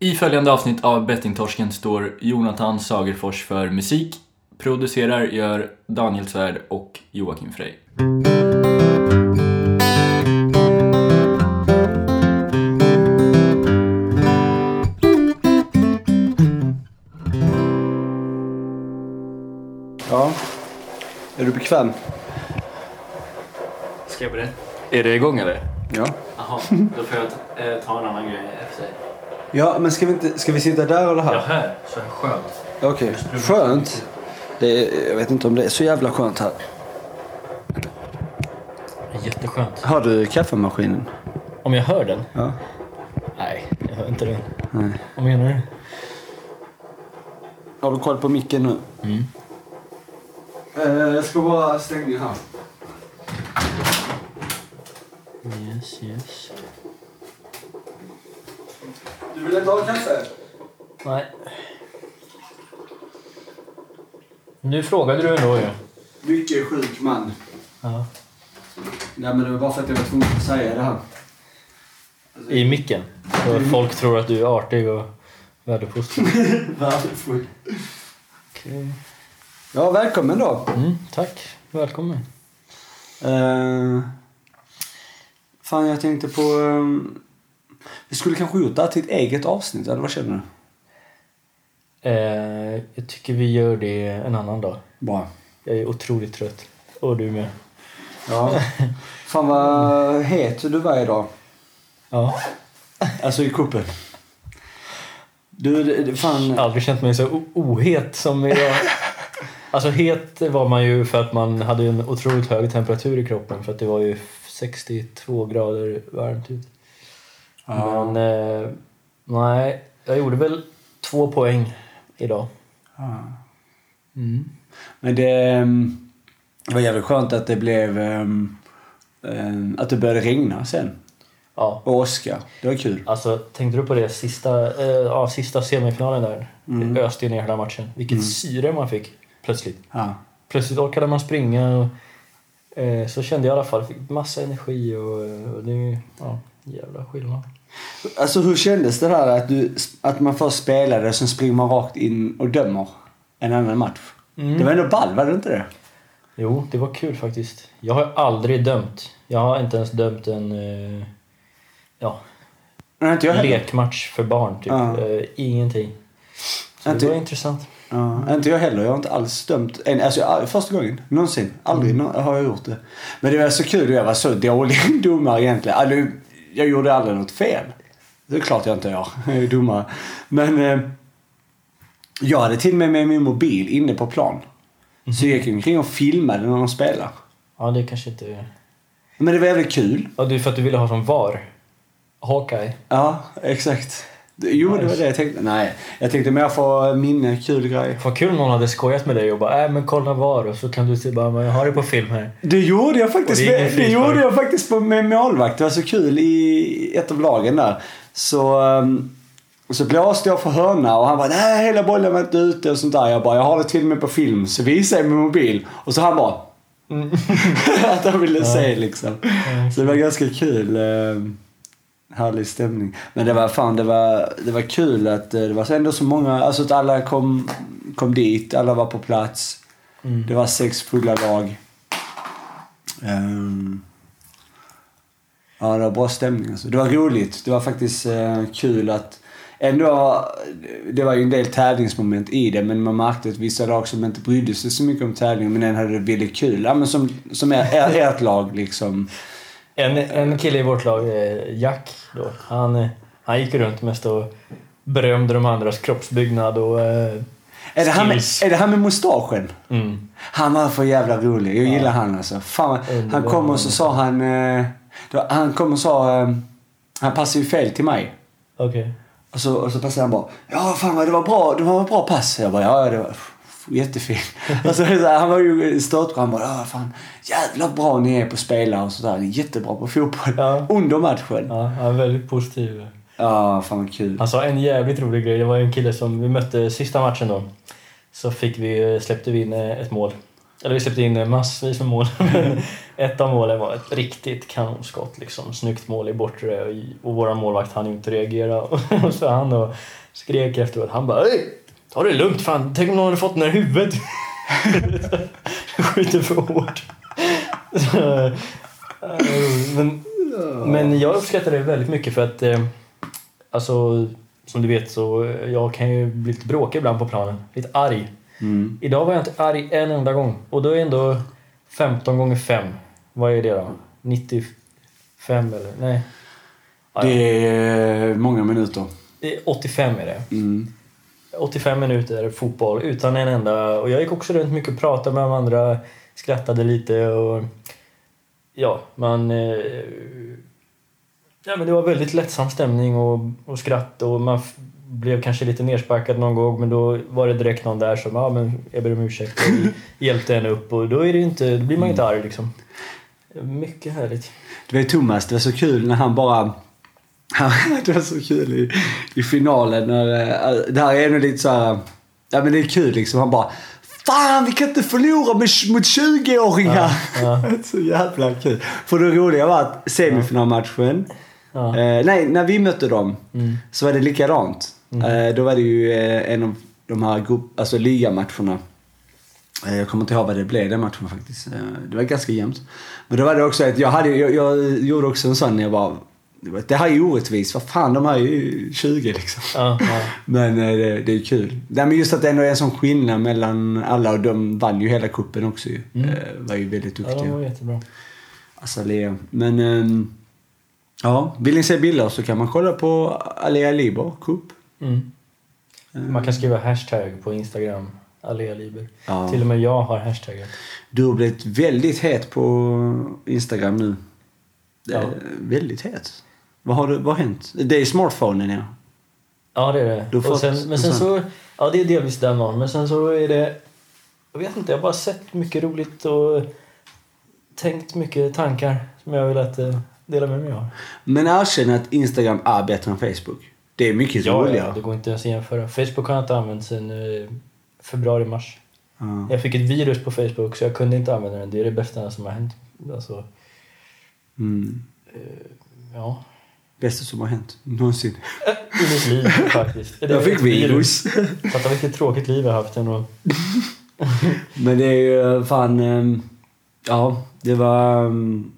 I följande avsnitt av Bettingtorsken står Jonathan Sagerfors för musik. Producerar gör Daniel Svärd och Joakim Frey. Ja. Är du bekväm? Ska jag berätta? Är det igång eller? Ja. Jaha, då får jag eh, ta en annan grej efter. Ja, men ska vi, inte, ska vi sitta där eller här? Ja, här. Så här skönt. Okej. Skönt. Det är, jag vet inte om det är så jävla skönt här. Jätteskönt. Har du kaffemaskinen? Om jag hör den? Ja. Nej, jag hör inte den. Nej. Vad menar du? Har du koll på micken nu? Mm. Eh, jag ska bara stänga här. Yes, yes. Du vill inte ha kaffe? Nej. Nu frågade du ändå ju. Mycket sjuk man. Ja. Nej, men det var bara för att jag var tvungen att säga det här. I micken. Så folk tror att du är artig och väluppfostrad. Värdefull. Okej. Ja, välkommen då. Mm, tack. Välkommen. Uh, fan, jag tänkte på... ehm, vi skulle kanske gjort det här till ett eget avsnitt, eller vad känner du? Eh, jag tycker vi gör det en annan dag. Bra. Jag är otroligt trött. Och du med. Ja. Fan vad het du var idag. Ja. Alltså i kuppen. Du, det, det, fan... Aldrig känt mig så o- ohet som idag. Alltså het var man ju för att man hade en otroligt hög temperatur i kroppen för att det var ju 62 grader varmt ut. Men eh, nej, jag gjorde väl två poäng idag. Ja. Mm. Men det, ehm, det var jävligt skönt att det blev... ehm, ehm, att det började regna sen. Ja, Och åska. Det var kul. alltså tänkte du på det sista, eh, ja, sista semifinalen där? Mm. Det öste ju ner hela matchen. Vilket syre man fick plötsligt. Ja. Plötsligt orkade man springa och eh, så kände jag i alla fall, fick massa energi och, och det ja, jävla skillnad. Alltså hur kändes det där att, du, att man först spelade och sen springer man rakt in och dömer en annan match? Mm. Det var ändå ball, var det inte det? Jo, det var kul faktiskt. Jag har aldrig dömt. Jag har inte ens dömt en eh, ja, Nej, inte jag lekmatch för barn. Typ. Ja. Eh, ingenting. Så Inte- det var intressant. Ja, inte jag heller. Jag har inte alls dömt. En, alltså, all- första gången någonsin. Aldrig Mm. har jag gjort det. Men det var så kul. Jag var så dålig domare egentligen. Alltså, jag gjorde aldrig något fel. Det är klart jag inte gör. Jag är domare. Men eh, jag hade till och med med min mobil inne på plan. Så jag gick omkring och filmade när de spelade. Ja, det kanske inte... Men det var jävligt kul. Ja, det är för att du ville ha som VAR. Hawkeye. Ja, exakt. Jo, det var det jag tänkte. Nej, jag tänkte mer få minne, kul grej. Vad kul om någon hade skojat med dig och bara äh, men kolla VAR och så kan du se bara jag har det på film här. Det gjorde jag faktiskt, det med, det gjorde jag faktiskt på, med målvakt. Det var så kul i ett av lagen där. Så, um, så blåste jag för hörna och han bara nej hela bollen var inte ute och sånt där. Jag bara jag har det till och med på film. Så visade jag min mobil och så han bara att han ville se liksom. Så det var ganska kul. Um, härlig stämning. Men det var fan det var, det var kul att eh, det var ändå så många, alltså att alla kom, kom dit, alla var på plats. Mm. Det var sex fulla lag. Ehm, ja, det var bra stämning alltså. Det var roligt. Det var faktiskt eh, kul att ändå, det var ju en del tävlingsmoment i det men man märkte att vissa lag som inte brydde sig så mycket om tävlingen men ändå hade det väldigt kul. Ja, men som, som är, är ert lag liksom. En, en kille i vårt lag, eh, Jack, då, han, eh, han gick runt mest och berömde de andras kroppsbyggnad och eh, Är det, han med, är det han med mustaschen? Mm. Han var för jävla rolig. Jag gillar han alltså. Fan, han kom och så sa han... Då, han kom och sa... Han passade ju fel till mig. Okej. Och så, och så passade han bara. Ja, fan det var bra. Det var ett bra pass. Jag bara, ja det var jättefint. och så, så här, han var ju störtbra. Han bara, ja fan. Jävla bra ni är på att spela och sådär. Jättebra på fotboll. Ja. Under matchen. Ja, Ja, han är väldigt positiv. fan vad kul. Han sa en jävligt rolig grej. Det var en kille som vi mötte sista matchen då. Så fick vi, släppte vi in eh, ett mål. Eller vi släppte in massvis med mål. Ett av målen var ett riktigt kanonskott. Liksom. Snyggt mål i bortre och, vår målvakt hann inte reagera. Och så han och skrek efteråt. Han bara ta det lugnt fan. Tänk om någon hade fått den i huvudet. Skjuter för hårt. Men, men jag uppskattar det väldigt mycket för att eh, alltså, som du vet så eh, jag kan ju bli lite bråkig ibland på planen. Lite arg. Mm. Idag var jag inte arg en enda gång. Och då är ändå 15 gånger 5. Vad är det då? 95 eller? Nej. Ja, Det är många minuter. det är 85 är det. Mm. 85 minuter fotboll utan en enda... Och jag gick också runt mycket och pratade med de andra, skrattade lite och... Ja, man... Eh, ja, men det var väldigt lättsam stämning och, och skratt och man blev kanske lite nersparkad någon gång men då var det direkt någon där som ja men jag ber om ursäkt och hjälpte en upp och då, är det inte, då blir man inte arg liksom. Mycket härligt. Du vet Thomas, det var så kul när han bara... det var så kul i, i finalen. När, eh, det här är ändå lite så här... Ja men det är kul liksom. Han bara... Fan vi kan inte förlora mot 20-åringar! Ja, så jävla kul. För det roliga var att semifinalmatchen. Ja. Eh, nej, när vi mötte dem Mm. så var det likadant. Eh, då var det ju eh, en av de här grupp, alltså ligamatcherna. Eh, jag kommer inte ihåg vad det blev den matchen faktiskt. Eh, det var ganska jämnt. Men då var det också att jag, hade, jag, jag gjorde också en sån när jag bara var- det här är ju orättvist. Vad fan, de här är ju 20 liksom. Ja, ja. Men eh, det, det är kul. Nej, men just att det ändå är en sån skillnad mellan alla och de vann ju hela kuppen också ju. Mm. Eh, var ju väldigt ja, duktiga. de var jättebra. Azalea. Men ehm, ja, vill ni se bilder så kan man kolla på Alea Liber Cup. Mm. Man kan skriva hashtag på Instagram, Alea Liber. Ja. Till och med jag har hashtaggat. Du har blivit väldigt het på Instagram nu. Ja. Eh, väldigt het. Vad har, du, vad har hänt? Det är smartphonen ja. Ja, det är det. Du och sen, men en sen så... Ja, det är delvis den dagen. Men sen så är det... Jag vet inte, jag har bara sett mycket roligt och tänkt mycket tankar som jag vill att eh, dela med mig av. Men erkänn att Instagram är bättre än Facebook. Det är mycket Ja, roligare. ja, det går inte ens att jämföra. Facebook har jag inte använt sedan eh, februari-mars. Ja. Jag fick ett virus på Facebook så jag kunde inte använda den. Det är det bästa som har hänt. Alltså, Mm. ja. Bästa som har hänt någonsin. I mitt liv faktiskt. Jag fick virus. Fatta vilket tråkigt liv jag haft ändå. Men det är ju fan... ehm, Ja, det var... ehm,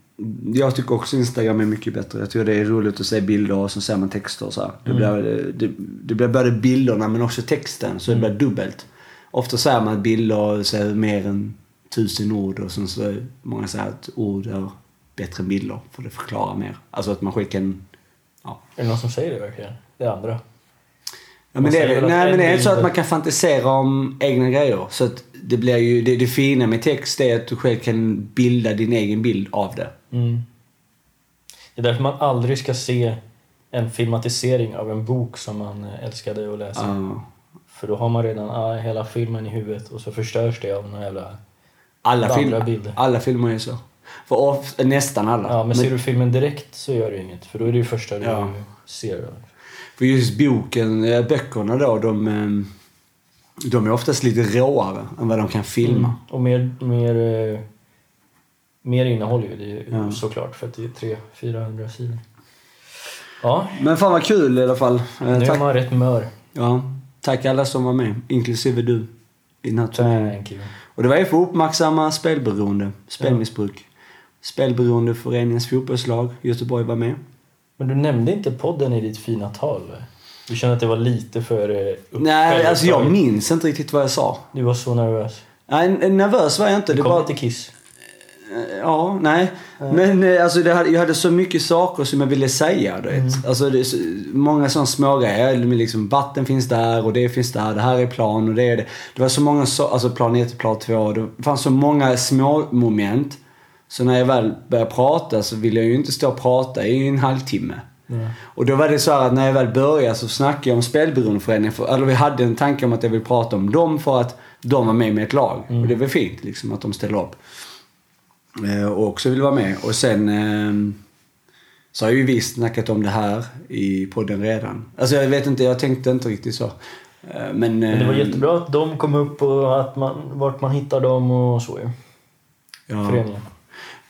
Jag tycker också Instagram är mycket bättre. Jag tycker det är roligt att se bilder och så ser man texter och så här. Det, blir, det, det blir både bilderna men också texten, så det blir dubbelt. Ofta säger man att bilder säger mer än tusen ord och sen så många säger att ord är bättre än bilder för det förklarar mer. Alltså att man skickar en... Ja. Är det någon som säger det verkligen? Det andra? Ja, men det, är, nej, en men det är inte så att man kan fantisera om egna grejer. Så att det blir ju, det, det fina med text är att du själv kan bilda din egen bild av det. Mm. Det är därför man aldrig ska se en filmatisering av en bok som man älskade att läsa. Ja. För då har man redan ah, hela filmen i huvudet och så förstörs det av några jävla... alla, film, bilder. alla filmer är så. För of, nästan alla. Ja, men ser du filmen direkt så gör det inget. För då är det ju första du Ja. ser. För just boken, eh, böckerna då, de, eh, de är oftast lite råare än vad de kan filma. Mm. Och mer, mer, eh, mer innehåll ju, det är Ja. såklart. För att det är 300-400 sidor. Ja, Men fan vad kul i alla fall. Eh, nu är tack, man rätt mör. ja, tack alla som var med, inklusive du. I den här. Och det var ju för uppmärksamma spelberoende, spelmissbruk. Spelberoendeföreningens fotbollslag, Göteborg var med. Men du nämnde inte podden i ditt fina tal? Du kände att det var lite för eh, Nej, alltså jag minns inte riktigt vad jag sa. Du var så nervös. Nej, nervös var jag inte. Det Det kom bara... lite kiss. Ja, nej. Men eh, alltså, det hade, jag hade så mycket saker som jag ville säga. Du vet. Mm. Alltså, det så, många sådana smågrejer. Liksom, vatten finns där och det finns där. Det här är plan och det är det. Det var så många, så, alltså plan 1 och plan 2. Det fanns så många små moment. Så när jag väl började prata så ville jag ju inte stå och prata i en halvtimme. Nej. Och då var det så här att när jag väl började så snackade jag om spelberoendeföreningen. För, eller vi hade en tanke om att jag ville prata om dem för att de var med med ett lag. Och det var fint liksom att de ställde upp. Eh, och också ville vara med. Och sen eh, så har ju vi snackat om det här i podden redan. Alltså jag vet inte, jag tänkte inte riktigt så. Eh, Men, Men det var eh, jättebra att de kom upp och att man, vart man hittar dem och så ju. Ja, Föreningen.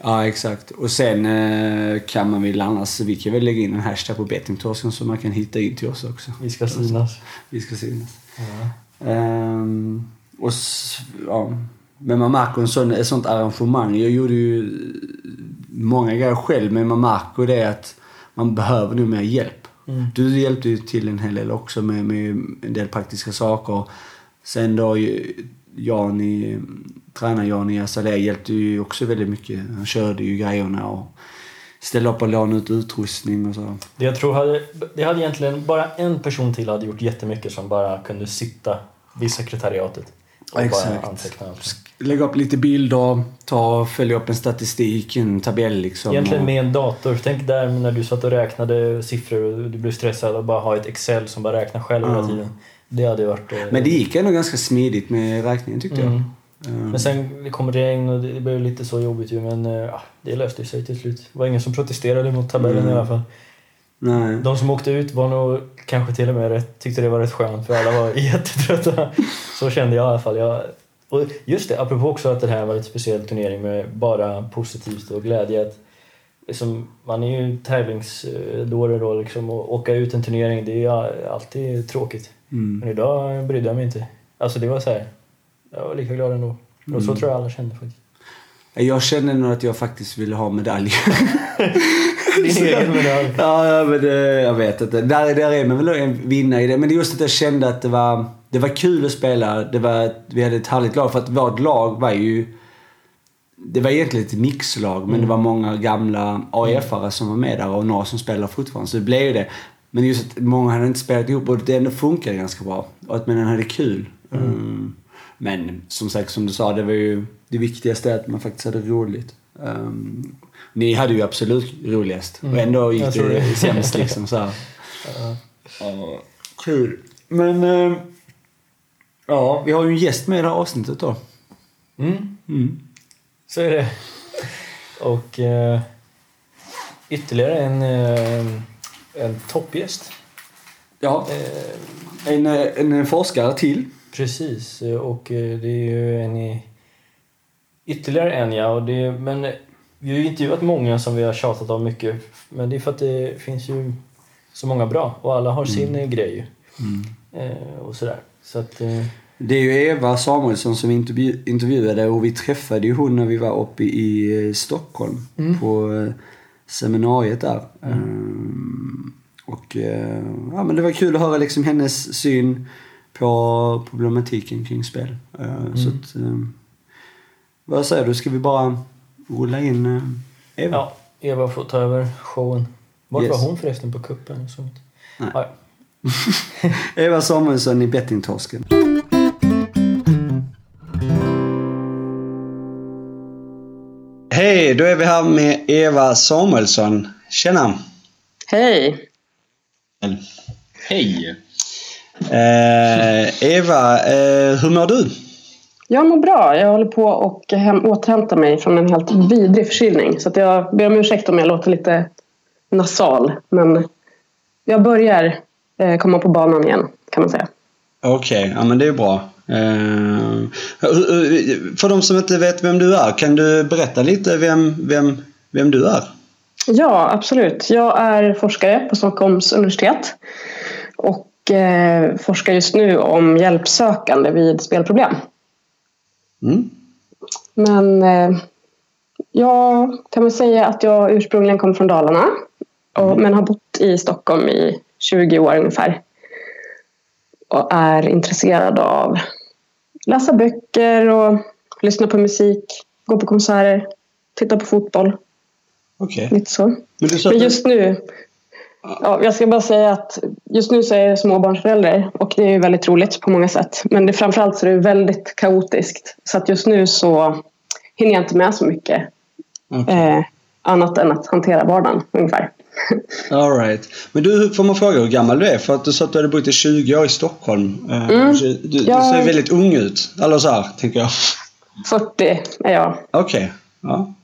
Ja, exakt. Och sen eh, kan man väl annars, vi kan väl lägga in en hashtag på bettingtorsken så man kan hitta in till oss också. Vi ska synas. Vi ska synas. Ja. Ehm, och ja. Men man märker en sån, ett sånt arrangemang. Jag gjorde ju många grejer själv, men man märker det att man behöver nog mer hjälp. Mm. Du hjälpte ju till en hel del också med, med en del praktiska saker. Sen då ju- Jani, tränaren Jani Azaleh hjälpte ju också väldigt mycket. Han körde ju grejerna och ställde upp och lånade ut utrustning och så. Det jag tror hade, det hade egentligen bara en person till hade gjort jättemycket som bara kunde sitta vid sekretariatet och Exakt. bara anteckna allt. Lägga upp lite bilder, ta, följa upp en statistik, en tabell liksom. Egentligen med en dator. Tänk där när du satt och räknade siffror och du blev stressad och bara ha ett Excel som bara räknar själv hela Ja. tiden. Det hade varit... eh, Men det gick ändå ganska smidigt med räkningen tyckte Mm. jag. Ehm, Men sen det kom regn och det det blev lite så jobbigt ju men eh, ja, det löste sig till slut. Det var ingen som protesterade mot tabellen Mm. i alla fall. Nej. De som åkte ut var nog kanske till och med rätt, tyckte det var rätt skönt för alla var jättetrötta. Så kände jag i alla fall. Jag, och just det, apropå också att det här var en speciell turnering med bara positivt och glädje. Att liksom, man är ju tävlingsdåre då liksom och åka ut en turnering det är ju alltid tråkigt. Mm. Men idag brydde jag mig inte. Alltså det var så här, jag var lika glad ändå. Och så Mm. tror jag alla kände faktiskt. Jag kände nog att jag faktiskt ville ha medalj. Din egen medalj. ja, men det, jag vet inte. Där, där är man väl en vinnare i det. Men det är just att jag kände att det var, det var kul att spela. Det var, vi hade ett härligt lag. För att vårt lag var ju... Det var egentligen ett mixlag, men det var många gamla AIF-are som var med där och några som spelar fortfarande. Så det blev ju det. Men just att många hade inte spelat ihop och det ändå funkade ganska bra. Och att man hade kul. Mm. Men som sagt, som du sa, det var ju det viktigaste att man faktiskt hade roligt. Um, ni hade ju absolut roligast. Och ändå gick det, det. sämst liksom så här. Ja. Ja, kul. Men... ehm, ja, vi har ju en gäst med i det här avsnittet då. Mm. Mm. Så är det. Och eh, ytterligare en, eh, en toppgäst. Ja, Eh, en, en forskare till. Precis, och eh, det är ju en i, ytterligare en ja. Och det, men vi har ju intervjuat många som vi har tjatat om mycket. Men det är för att det finns ju så många bra och alla har sin eh, grej ju. Eh, och sådär. Så att, Det är ju Eva Samuelsson som vi intervju- intervjuade och vi träffade ju hon när vi var uppe i Stockholm på eh, seminariet där. Ehm, och ja, men det var kul att höra liksom hennes syn på problematiken kring spel. Eh, Så att, eh, vad säger du, ska vi bara rulla in eh, Eva? ja, Eva får ta över showen. Vart Yes. var hon förresten på kuppen? och sånt? Nej. Ja, Eva Samuelsson i Bettingtorsken. Hej, då är vi här med Eva Samuelsson. Tjena! Hej! Hej! Eh, Eva, eh, hur mår du? Jag mår bra. Jag håller på och hem, återhämta mig från en helt vidrig förkylning. Så att jag ber om ursäkt om jag låter lite nasal. Men jag börjar eh, komma på banan igen, kan man säga. Okej, ja men det är bra. Eh, för de som inte vet vem du är, kan du berätta lite vem, vem, vem du är? Ja, absolut. Jag är forskare på Stockholms universitet. Och forskar just nu om hjälpsökande vid spelproblem. Mm. Men eh, jag kan väl säga att jag ursprungligen kom från Dalarna. Och, men har bott i Stockholm i 20 år ungefär. Och är intresserad av läsa böcker och lyssna på musik, gå på konserter, titta på fotboll. Okej. Lite så. Men Men just nu, ja, jag ska bara säga att just nu så är jag småbarnsförälder och det är ju väldigt roligt på många sätt. Men det, framförallt så är det väldigt kaotiskt. Så att just nu så hinner jag inte med så mycket Okej. eh, annat än att hantera vardagen ungefär. All right. Men du, får man fråga hur gammal du är? För att du sa att du hade bott i 20 år i Stockholm. Eh, Mm. Du, du Jag- ser väldigt ung ut. Eller så här, tänker jag. 40 är jag. Okej. Ja.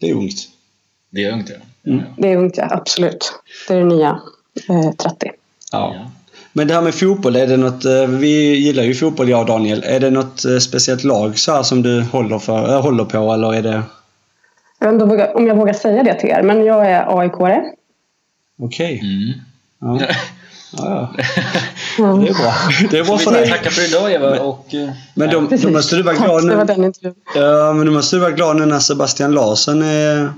Det är ungt. Det är ungt ja. Mm. Det är ungt ja, absolut. Det är det nya eh, 30. Ja. Men det här med fotboll, är det något, eh, vi gillar ju fotboll jag och Daniel. Är det något eh, speciellt lag så här som du håller, för, äh, håller på eller är det... Jag vet inte om jag vågar säga det till er, men jag är AIK-are. Okej. Mm. Ja. Ja, ja. Det är bra. Det är bra för Vi dig. tackar för idag Eva och... eh, Men då, då måste du vara glad nu. Ja, men du måste vara glad nu när Sebastian Larsson är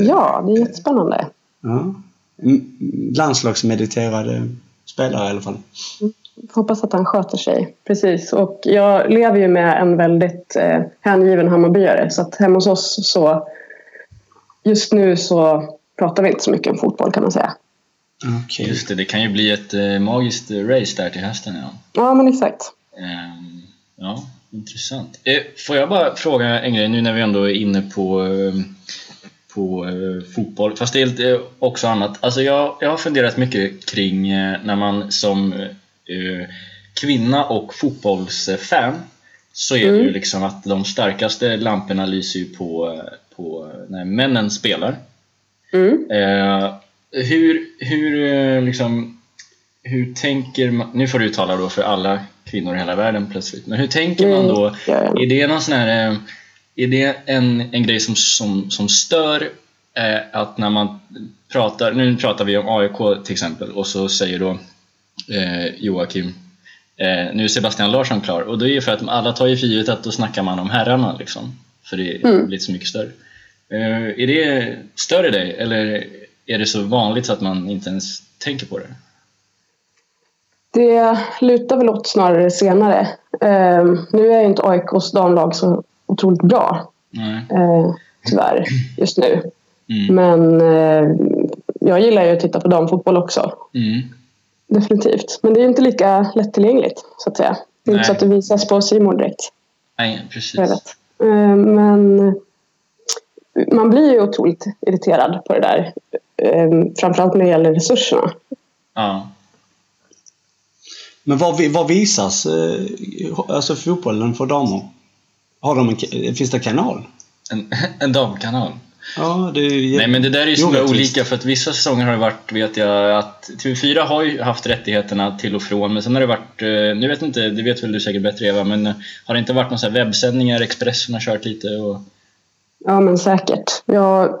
Ja, det är jättespännande. ja, m- landslagsmediterad spelare i alla fall. Hoppas att han sköter sig. Precis. Och jag lever ju med en väldigt eh, hängiven Hammarbyare. Så att hemma hos oss så... Just nu så pratar vi inte så mycket om fotboll kan man säga. Okej. Just det, det kan ju bli ett eh, magiskt race där till hösten. Ja. Ja, men exakt. Ehm, ja, intressant. Eh, får jag bara fråga en grej nu när vi ändå är inne på, eh, på eh, fotboll, fast det är lite också annat. Alltså jag, jag har funderat mycket kring eh, när man som eh, kvinna och fotbollsfan så är det ju liksom att de starkaste lamporna lyser ju på, eh, på när männen spelar. Mm. Eh, hur, hur, eh, liksom, hur tänker man, nu får du tala då för alla kvinnor i hela världen plötsligt, men hur tänker man då? Är det någon sån här, eh, är det en, en grej som, som, som stör eh, att när man pratar, nu pratar vi om AIK till exempel och så säger då eh, Joakim eh, nu är Sebastian Larsson klar och det är för att alla tar ju för givet att då snackar man om herrarna liksom för det är Mm. lite så mycket större. Eh, är det större dig eller är det så vanligt så att man inte ens tänker på det? Det lutar väl åt snarare senare. Eh, nu är ju inte AIKs damlag så otroligt bra. Nej. Eh, tyvärr, just nu. Mm. Men eh, jag gillar ju att titta på damfotboll också. Mm. Definitivt. Men det är ju inte lika lättillgängligt, så att säga. Det är inte så att det visas på Simon direkt. Nej, precis. Eh, Men man blir ju otroligt irriterad på det där. Eh, Framförallt när det gäller resurserna. Ja. Men vad, vad visas eh, alltså fotbollen för damer? Har de en, finns det kanal? En, en damkanal. Ja, det är ju Nej men det där är ju så olika för att vissa säsonger har det varit, vet jag, att TV4 har ju haft rättigheterna till och från men sen har det varit, eh, nu vet jag inte, det vet väl du säkert bättre Eva, men eh, har det inte varit några webbsändningar, Expressen har kört lite och... Ja, men säkert. Jag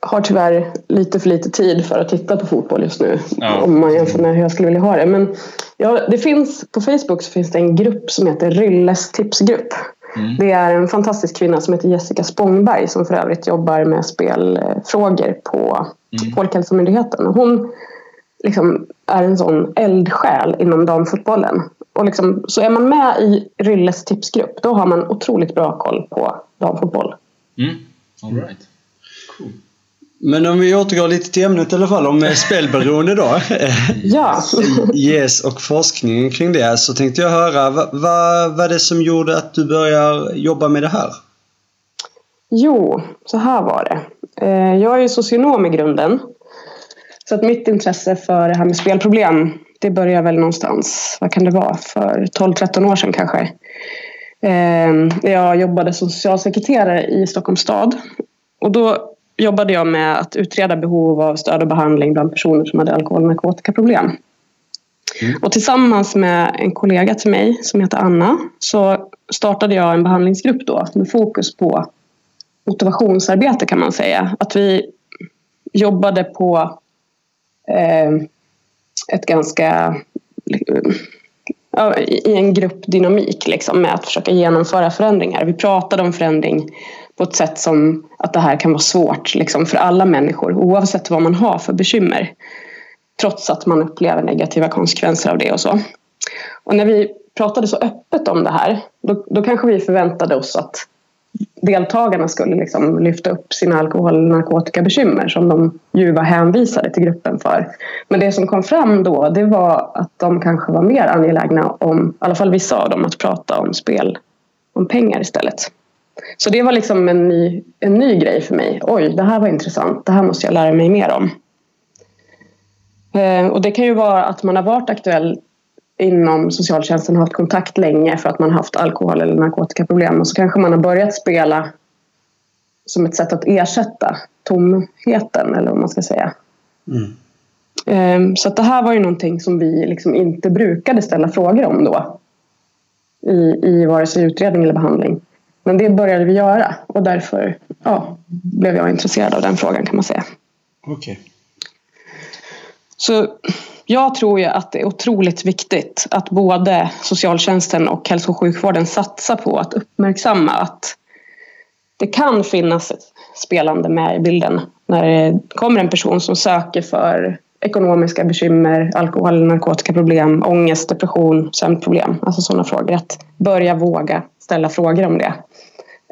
har tyvärr lite för lite tid för att titta på fotboll just nu. Ja. Om man jämför med hur jag skulle vilja ha det. Men ja, det finns, på Facebook så finns det en grupp som heter Rylles tipsgrupp. Mm. Det är en fantastisk kvinna som heter Jessica Spångberg som för övrigt jobbar med spelfrågor på Mm. Folkhälsomyndigheten. Hon liksom är en sån eldsjäl inom damfotbollen. Och liksom, så är man med i Rylles tipsgrupp då har man otroligt bra koll på damfotboll. Mm. All right. Men om vi återgår lite till ämnet i alla fall, om eh, spelberoende då. Ja, yes, och forskningen kring det. Så tänkte jag höra, vad, vad var det som gjorde att du började jobba med det här? jo, så här var det. Eh, Jag är ju socionom i grunden. Så att mitt intresse för det här med spelproblem, det började väl någonstans, vad kan det vara, för 12-13 år sedan kanske. Eh, Jag jobbade som socialsekreterare i Stockholms stad. Och då jobbade jag med att utreda behov av stöd och behandling bland personer som hade alkohol och narkotikaproblem. Och tillsammans med en kollega till mig som heter Anna så startade jag en behandlingsgrupp då med fokus på motivationsarbete kan man säga. Att vi jobbade på eh, ett ganska i en gruppdynamik liksom, med att försöka genomföra förändringar. Vi pratade om förändring på ett sätt som att det här kan vara svårt liksom, för alla människor oavsett vad man har för bekymmer. Trots att man upplever negativa konsekvenser av det och så. Och när vi pratade så öppet om det här då, då kanske vi förväntade oss att deltagarna skulle liksom lyfta upp sina alkohol och narkotikabekymmer som de ju var hänvisade till gruppen för. Men det som kom fram då det var att de kanske var mer angelägna om, i alla fall vissa av dem, att prata om spel, om pengar istället. Så det var liksom en ny, en ny grej för mig. Oj, det här var intressant. Det här måste jag lära mig mer om. Eh, och det kan ju vara att man har varit aktuell inom socialtjänsten har haft kontakt länge för att man har haft alkohol eller narkotikaproblem och så kanske man har börjat spela som ett sätt att ersätta tomheten eller vad man ska säga. Mm. Ehm, så det här var ju någonting som vi liksom inte brukade ställa frågor om då. I, i vare sig utredning eller behandling. Men det började vi göra och därför ja, blev jag intresserad av den frågan kan man säga. Okej. Så jag tror ju att det är otroligt viktigt att både socialtjänsten och hälso och sjukvården satsar på att uppmärksamma att det kan finnas ett spelande med i bilden när det kommer en person som söker för ekonomiska bekymmer, alkohol, narkotikaproblem, ångest, depression, sömnproblem. Alltså sådana frågor. Att börja våga ställa frågor om det.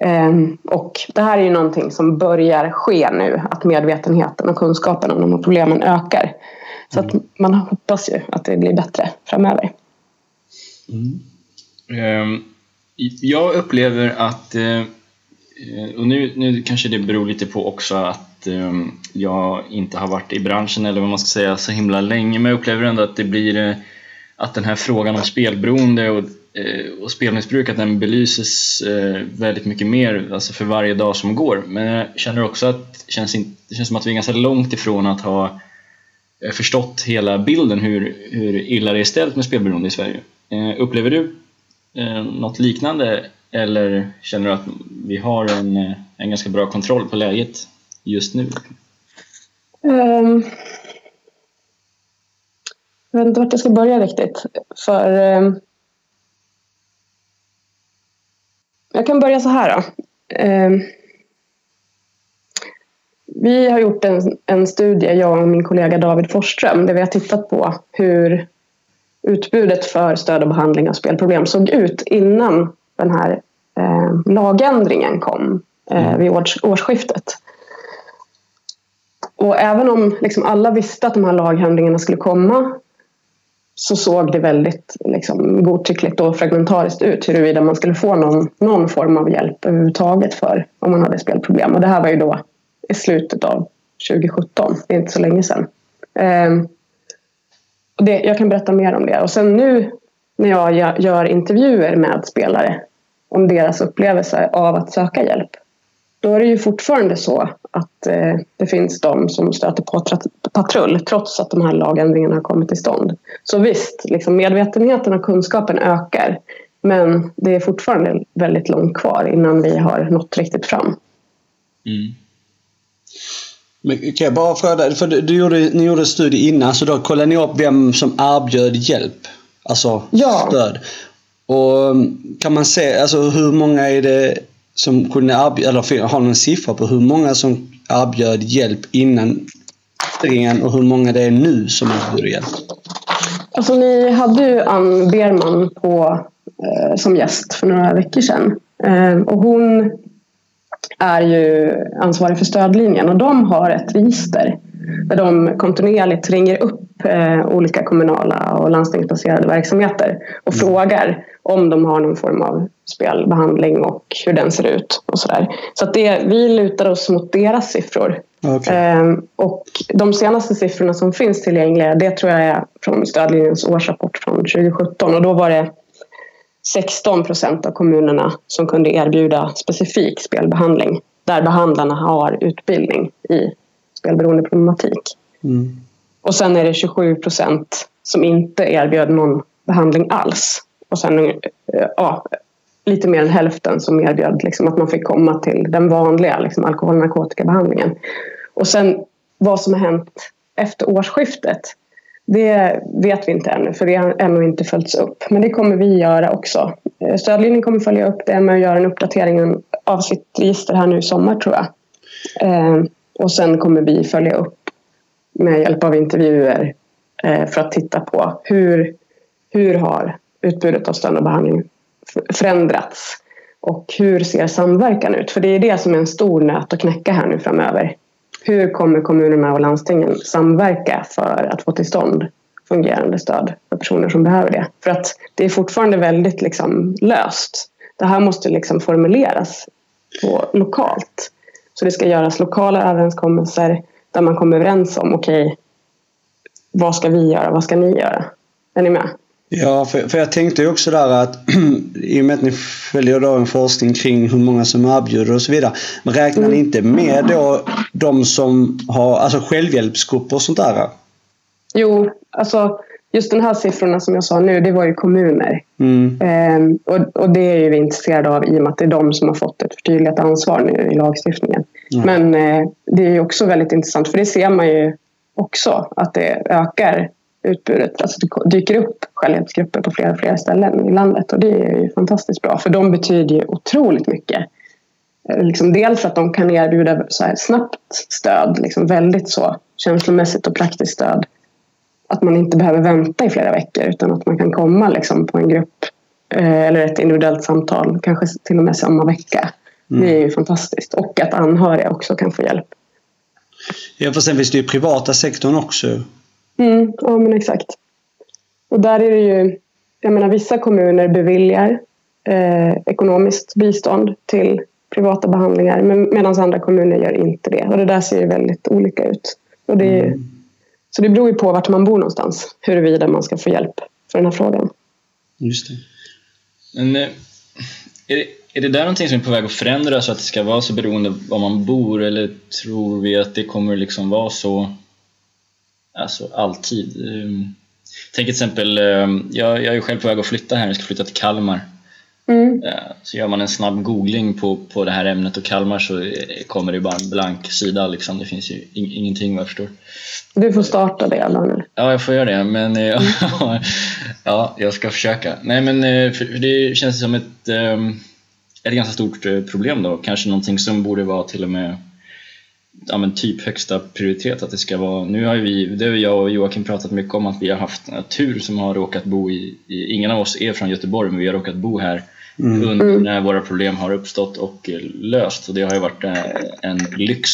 Ehm, och det här är ju någonting som börjar ske nu, att medvetenheten och kunskapen om de här problemen ökar. Så att man hoppas ju att det blir bättre framöver. Ehm, Jag upplever att, eh, och nu, nu kanske det beror lite på också att eh, jag inte har varit i branschen eller vad man ska säga så himla länge men jag upplever ändå att det blir eh, att den här frågan om spelberoende och, Eh, och spelmissbruk att den belyses eh, väldigt mycket mer alltså för varje dag som går. Men jag känner också att det känns, in, det känns som att vi är ganska långt ifrån att ha eh, förstått hela bilden hur, hur illa det är ställt med spelberoende i Sverige. Eh, upplever du eh, något liknande eller känner du att vi har en, eh, en ganska bra kontroll på läget just nu? Um, jag vet inte vart jag ska börja riktigt. För ehm, jag kan börja så här då. Ehm, vi har gjort en, en studie, jag och min kollega David Forsström, där vi har tittat på hur utbudet för stöd och behandling av spelproblem såg ut innan den här eh, lagändringen kom eh, vid års, årsskiftet. Och även om liksom alla visste att de här lagändringarna skulle komma så såg det väldigt liksom, godtyckligt och fragmentariskt ut huruvida man skulle få någon, någon form av hjälp överhuvudtaget för om man hade spelproblem. Och det här var ju då i slutet av 2017, det är inte så länge sedan. Eh, och det, jag kan berätta mer om det. Och sen nu när jag gör intervjuer med spelare om deras upplevelse av att söka hjälp. Då är det ju fortfarande så att eh, det finns de som stöter på patrull trots att de här lagändringarna har kommit till stånd. Så visst, liksom medvetenheten och kunskapen ökar. Men det är fortfarande väldigt långt kvar innan vi har nått riktigt fram. Mm. Men kan jag bara fråga för du, du gjorde, ni gjorde en studie innan så då kollade ni upp vem som erbjöd hjälp? Alltså Ja. stöd. Och um, kan man se, alltså hur många är det som kunde erbjuda, eller har någon siffra på hur många som erbjöd hjälp innan ändringen och hur många det är nu som erbjuder hjälp? Alltså, ni hade ju Ann Berman på, eh, som gäst för några veckor sedan. Eh, och hon är ju ansvarig för stödlinjen och de har ett register där de kontinuerligt ringer upp eh, olika kommunala och landstingsbaserade verksamheter och frågar om de har någon form av spelbehandling och hur den ser ut. och Så, där. så det, vi lutar oss mot deras siffror. Okej. Ehm, och de senaste siffrorna som finns tillgängliga det tror jag är från stödlinjens årsrapport från 2017 och då var det 16 procent av kommunerna som kunde erbjuda specifik spelbehandling där behandlarna har utbildning i spelberoendeproblematik. Mm. Och sen är det 27 procent som inte erbjöd någon behandling alls. Och sen eh, ja, lite mer än hälften som erbjöd liksom, att man fick komma till den vanliga liksom, alkohol och narkotikabehandlingen. Och sen vad som har hänt efter årsskiftet det vet vi inte ännu för det har ännu inte följts upp. Men det kommer vi göra också. Eh, stödlinjen kommer följa upp det med att göra en uppdatering av sitt register här nu i sommar tror jag. Eh, och sen kommer vi följa upp med hjälp av intervjuer eh, för att titta på hur, hur har utbudet av stöd och behandling förändrats och hur ser samverkan ut? För det är det som är en stor nöt att knäcka här nu framöver. Hur kommer kommunerna och landstingen samverka för att få till stånd fungerande stöd för personer som behöver det? För att det är fortfarande väldigt liksom löst. Det här måste liksom formuleras på, lokalt. Så det ska göras lokala överenskommelser där man kommer överens om okej, vad ska vi göra, vad ska ni göra? Är ni med? Ja, för, för jag tänkte ju också där att i och med att ni följer då en forskning kring hur många som erbjuder och så vidare. Men räknar ni inte med då de som har alltså självhjälpsgrupper och sånt där? Jo, alltså just den här siffrorna som jag sa nu, det var ju kommuner. Mm. Ehm, och, och det är ju vi intresserade av i och med att det är de som har fått ett förtydligat ansvar nu i lagstiftningen. Mm. Men eh, det är ju också väldigt intressant för det ser man ju också att det ökar utbudet. Alltså det dyker upp självhjälpsgrupper på flera, flera ställen i landet och det är ju fantastiskt bra för de betyder ju otroligt mycket. Eh, Liksom dels att de kan erbjuda så här snabbt stöd, liksom väldigt så känslomässigt och praktiskt stöd. Att man inte behöver vänta i flera veckor utan att man kan komma liksom på en grupp eh, eller ett individuellt samtal, kanske till och med samma vecka. Det är ju fantastiskt. Och att anhöriga också kan få hjälp. Ja, för sen finns det ju privata sektorn också. Mm, ja, men exakt. Och där är det ju, jag menar vissa kommuner beviljar eh, ekonomiskt bistånd till privata behandlingar medan andra kommuner gör inte det. Och det där ser ju väldigt olika ut. Och det är, så det beror ju på vart man bor någonstans huruvida man ska få hjälp för den här frågan. Just det. Men eh, är det, är det där någonting som är på väg att förändras att det ska vara så beroende av var man bor eller tror vi att det kommer liksom vara så alltså alltid? Ehm, tänk till exempel, eh, jag, jag är ju själv på väg att flytta här, jag ska flytta till Kalmar. Mm. Eh, Så gör man en snabb googling på, på det här ämnet och Kalmar så eh, kommer det bara en blank sida liksom. Det finns ju in, ingenting vad jag förstår. Du får starta det Daniel. Ja, jag får göra det, men eh, ja, jag ska försöka. Nej, men för det känns som ett, ehm, ett ganska stort problem då. Kanske någonting som borde vara till och med ja, men typ högsta prioritet att det ska vara. Nu har vi, det har jag och Joakim pratat mycket om att vi har haft tur som har råkat bo i, i ingen av oss är från Göteborg, men vi har råkat bo här under när våra problem har uppstått och löst. Och det har ju varit eh, en lyx.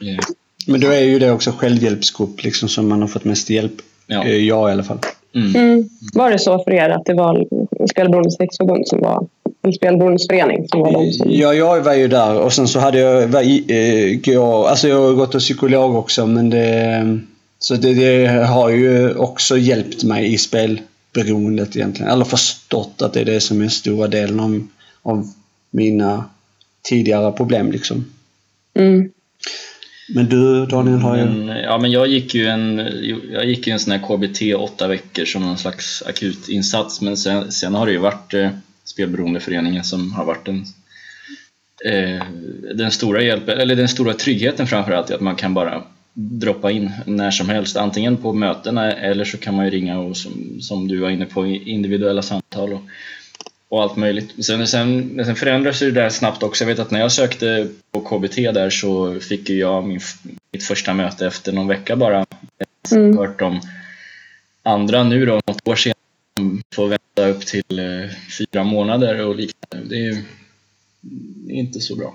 Eh, Men då är ju det också självhjälpsgrupp liksom som man har fått mest hjälp. Ja. Eh, Jag i alla fall. Mm. Mm. Var det så för er att det var Spelberoendes riksförbund som var en spelberoendes förening som var de som... Ja, jag var ju där och sen så hade jag, var, gå, alltså jag har gått till psykolog också men det, så det, det har ju också hjälpt mig i spelberoendet egentligen. Eller förstått att det är det som är stora delen av, av mina tidigare problem liksom. Mm. Men du Daniel har ju... Men, ja, men jag gick ju en, jag gick ju en sån här KBT åtta veckor som någon slags akutinsats men sen, sen har det ju varit eh, Spelberoendeföreningen som har varit den, eh, den stora hjälpen, eller den stora tryggheten framförallt att man kan bara droppa in när som helst, antingen på mötena eller så kan man ju ringa och som, som du var inne på, individuella samtal och, och allt möjligt. Sen, sen, sen förändras ju det där snabbt också. Jag vet att när jag sökte på KBT där så fick ju jag min, mitt första möte efter någon vecka bara. Jag har hört om andra nu då, något år senare, som får vänta upp till eh, fyra månader och liknande. Det är ju det är inte så bra.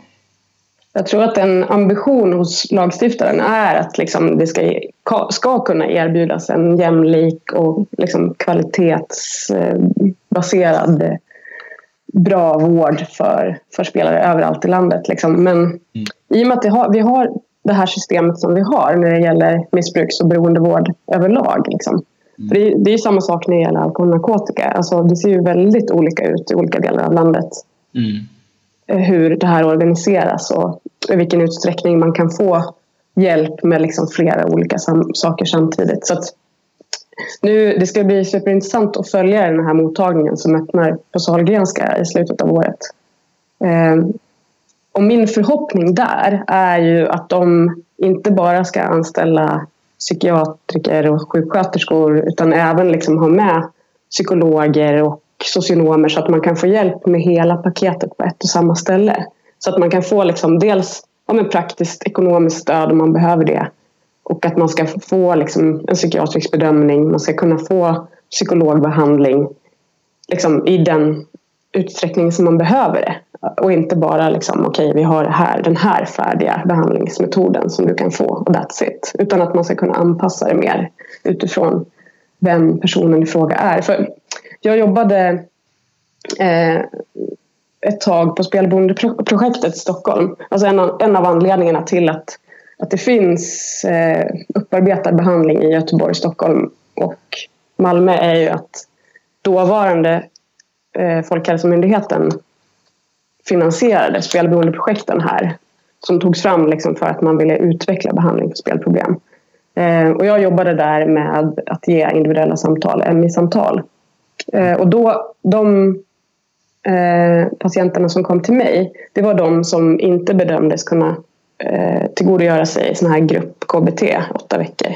Jag tror att en ambition hos lagstiftaren är att liksom det ska, ska kunna erbjudas en jämlik och liksom kvalitetsbaserad bra vård för, för spelare överallt i landet. Liksom. Men i och med att vi har, vi har det här systemet som vi har när det gäller missbruks och beroendevård överlag. Liksom. För det, är- det är samma sak när det gäller alkohol och narkotika. Alltså, det ser ju väldigt olika ut i olika delar av landet Mm hur det här organiseras och i vilken utsträckning man kan få hjälp med liksom flera olika sam- saker samtidigt. Så att nu, det ska bli superintressant att följa den här mottagningen som öppnar på Sahlgrenska i slutet av året. Eh, och min förhoppning där är ju att de inte bara ska anställa psykiatriker och sjuksköterskor utan även liksom ha med psykologer och socionomer så att man kan få hjälp med hela paketet på ett och samma ställe. Så att man kan få liksom dels ja, men praktiskt ekonomiskt stöd om man behöver det och att man ska få liksom en psykiatrisk bedömning, man ska kunna få psykologbehandling liksom i den utsträckning som man behöver det. Och inte bara liksom, okej vi har här, den här färdiga behandlingsmetoden som du kan få och that's it. Utan att man ska kunna anpassa det mer utifrån vem personen i fråga är. För jag jobbade eh, ett tag på spelberoendeprojektet i Stockholm. Alltså en av, en av anledningarna till att, att det finns eh, upparbetad behandling i Göteborg, Stockholm och Malmö är ju att dåvarande eh, Folkhälsomyndigheten finansierade spelberoendeprojekten här. som togs fram liksom för att man ville utveckla behandling för spelproblem. Eh, och jag jobbade där med att ge individuella samtal, MI-samtal. Eh, och då, de eh, patienterna som kom till mig, det var de som inte bedömdes kunna eh, tillgodogöra sig sån här grupp KBT åtta veckor.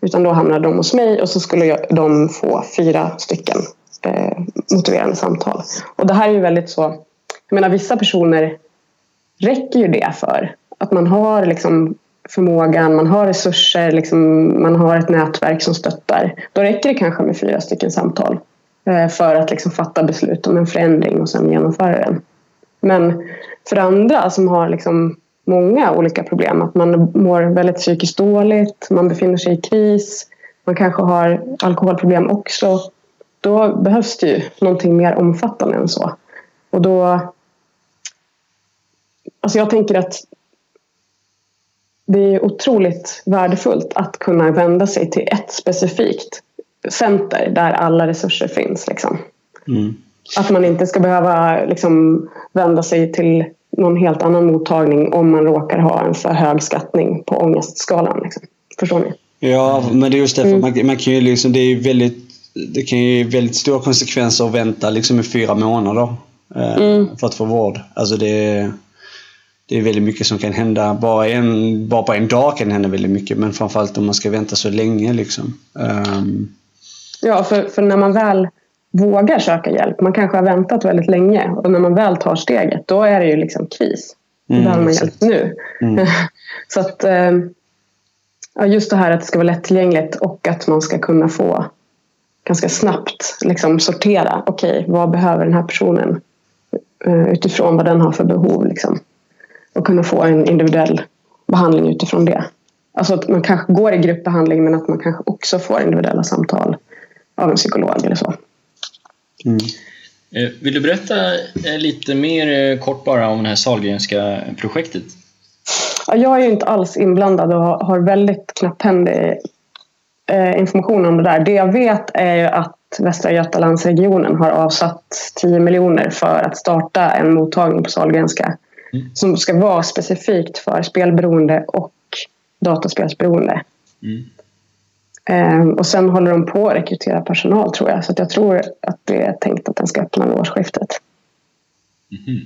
Utan då hamnade de hos mig och så skulle jag, de få fyra stycken eh, motiverande samtal. Och det här är ju väldigt så, jag menar vissa personer räcker ju det för. Att man har liksom förmågan, man har resurser, liksom, man har ett nätverk som stöttar. Då räcker det kanske med fyra stycken samtal Eh, för att liksom fatta beslut om en förändring och sen genomföra den. Men för andra som har liksom många olika problem, att man mår väldigt psykiskt dåligt, man befinner sig i kris, man kanske har alkoholproblem också, då behövs det ju någonting mer omfattande än så. Och då... Alltså jag tänker att det är otroligt värdefullt att kunna vända sig till ett specifikt center där alla resurser finns. Liksom. Mm. Att man inte ska behöva liksom, vända sig till någon helt annan mottagning om man råkar ha en för hög skattning på ångestskalan. Liksom. Förstår ni? Ja, men det är just därför mm. man, man, kan ju liksom, det är väldigt det kan ju väldigt stora konsekvenser att vänta liksom i fyra månader eh, mm. för att få vård. Alltså det, det är väldigt mycket som kan hända. Bara, en, bara på en dag kan det hända väldigt mycket, men framförallt om man ska vänta så länge. Liksom. Um... Ja, för, för när man väl vågar söka hjälp, man kanske har väntat väldigt länge och när man väl tar steget, då är det ju liksom kris. Då mm, behöver man hjälp nu. Mm. så att ehm, ja, just det här att det ska vara lättillgängligt och att man ska kunna få ganska snabbt liksom sortera. Okej, okay, vad behöver den här personen uh, utifrån vad den har för behov. Liksom och kunna få en individuell behandling utifrån det. Alltså att man kanske går i gruppbehandling men att man kanske också får individuella samtal av en psykolog eller så. Mm. Eh, vill du berätta eh, lite mer eh, kort bara om det här Sahlgrenska projektet? jag är ju inte alls inblandad och har väldigt knapphändig information om det där. Det jag vet är ju att Västra Götalandsregionen har avsatt 10 miljoner för att starta en mottagning på Sahlgrenska Mm. Som ska vara specifikt för spelberoende och dataspelsberoende. Mm. Um, och sen håller de på att rekrytera personal tror jag. Så jag tror att det är tänkt att den ska öppna vid årsskiftet. Mm.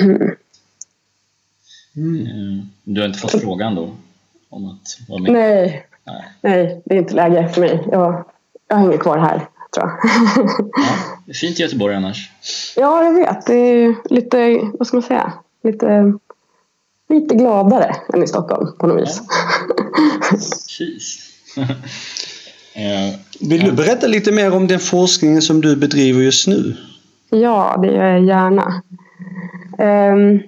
Mm. Mm. Du har inte fått frågan då? Om att vara med? Nej. Nej. Nej, det är inte läge för mig. Jag, jag hänger kvar här, tror jag. ja, fint i Göteborg annars. Ja, jag vet. Det är lite, vad ska man säga? lite, lite gladare än i Stockholm på något vis. Precis. Eh, Vill du berätta lite mer om den forskningen som du bedriver just nu? Ja, det gör jag gärna. Ehm,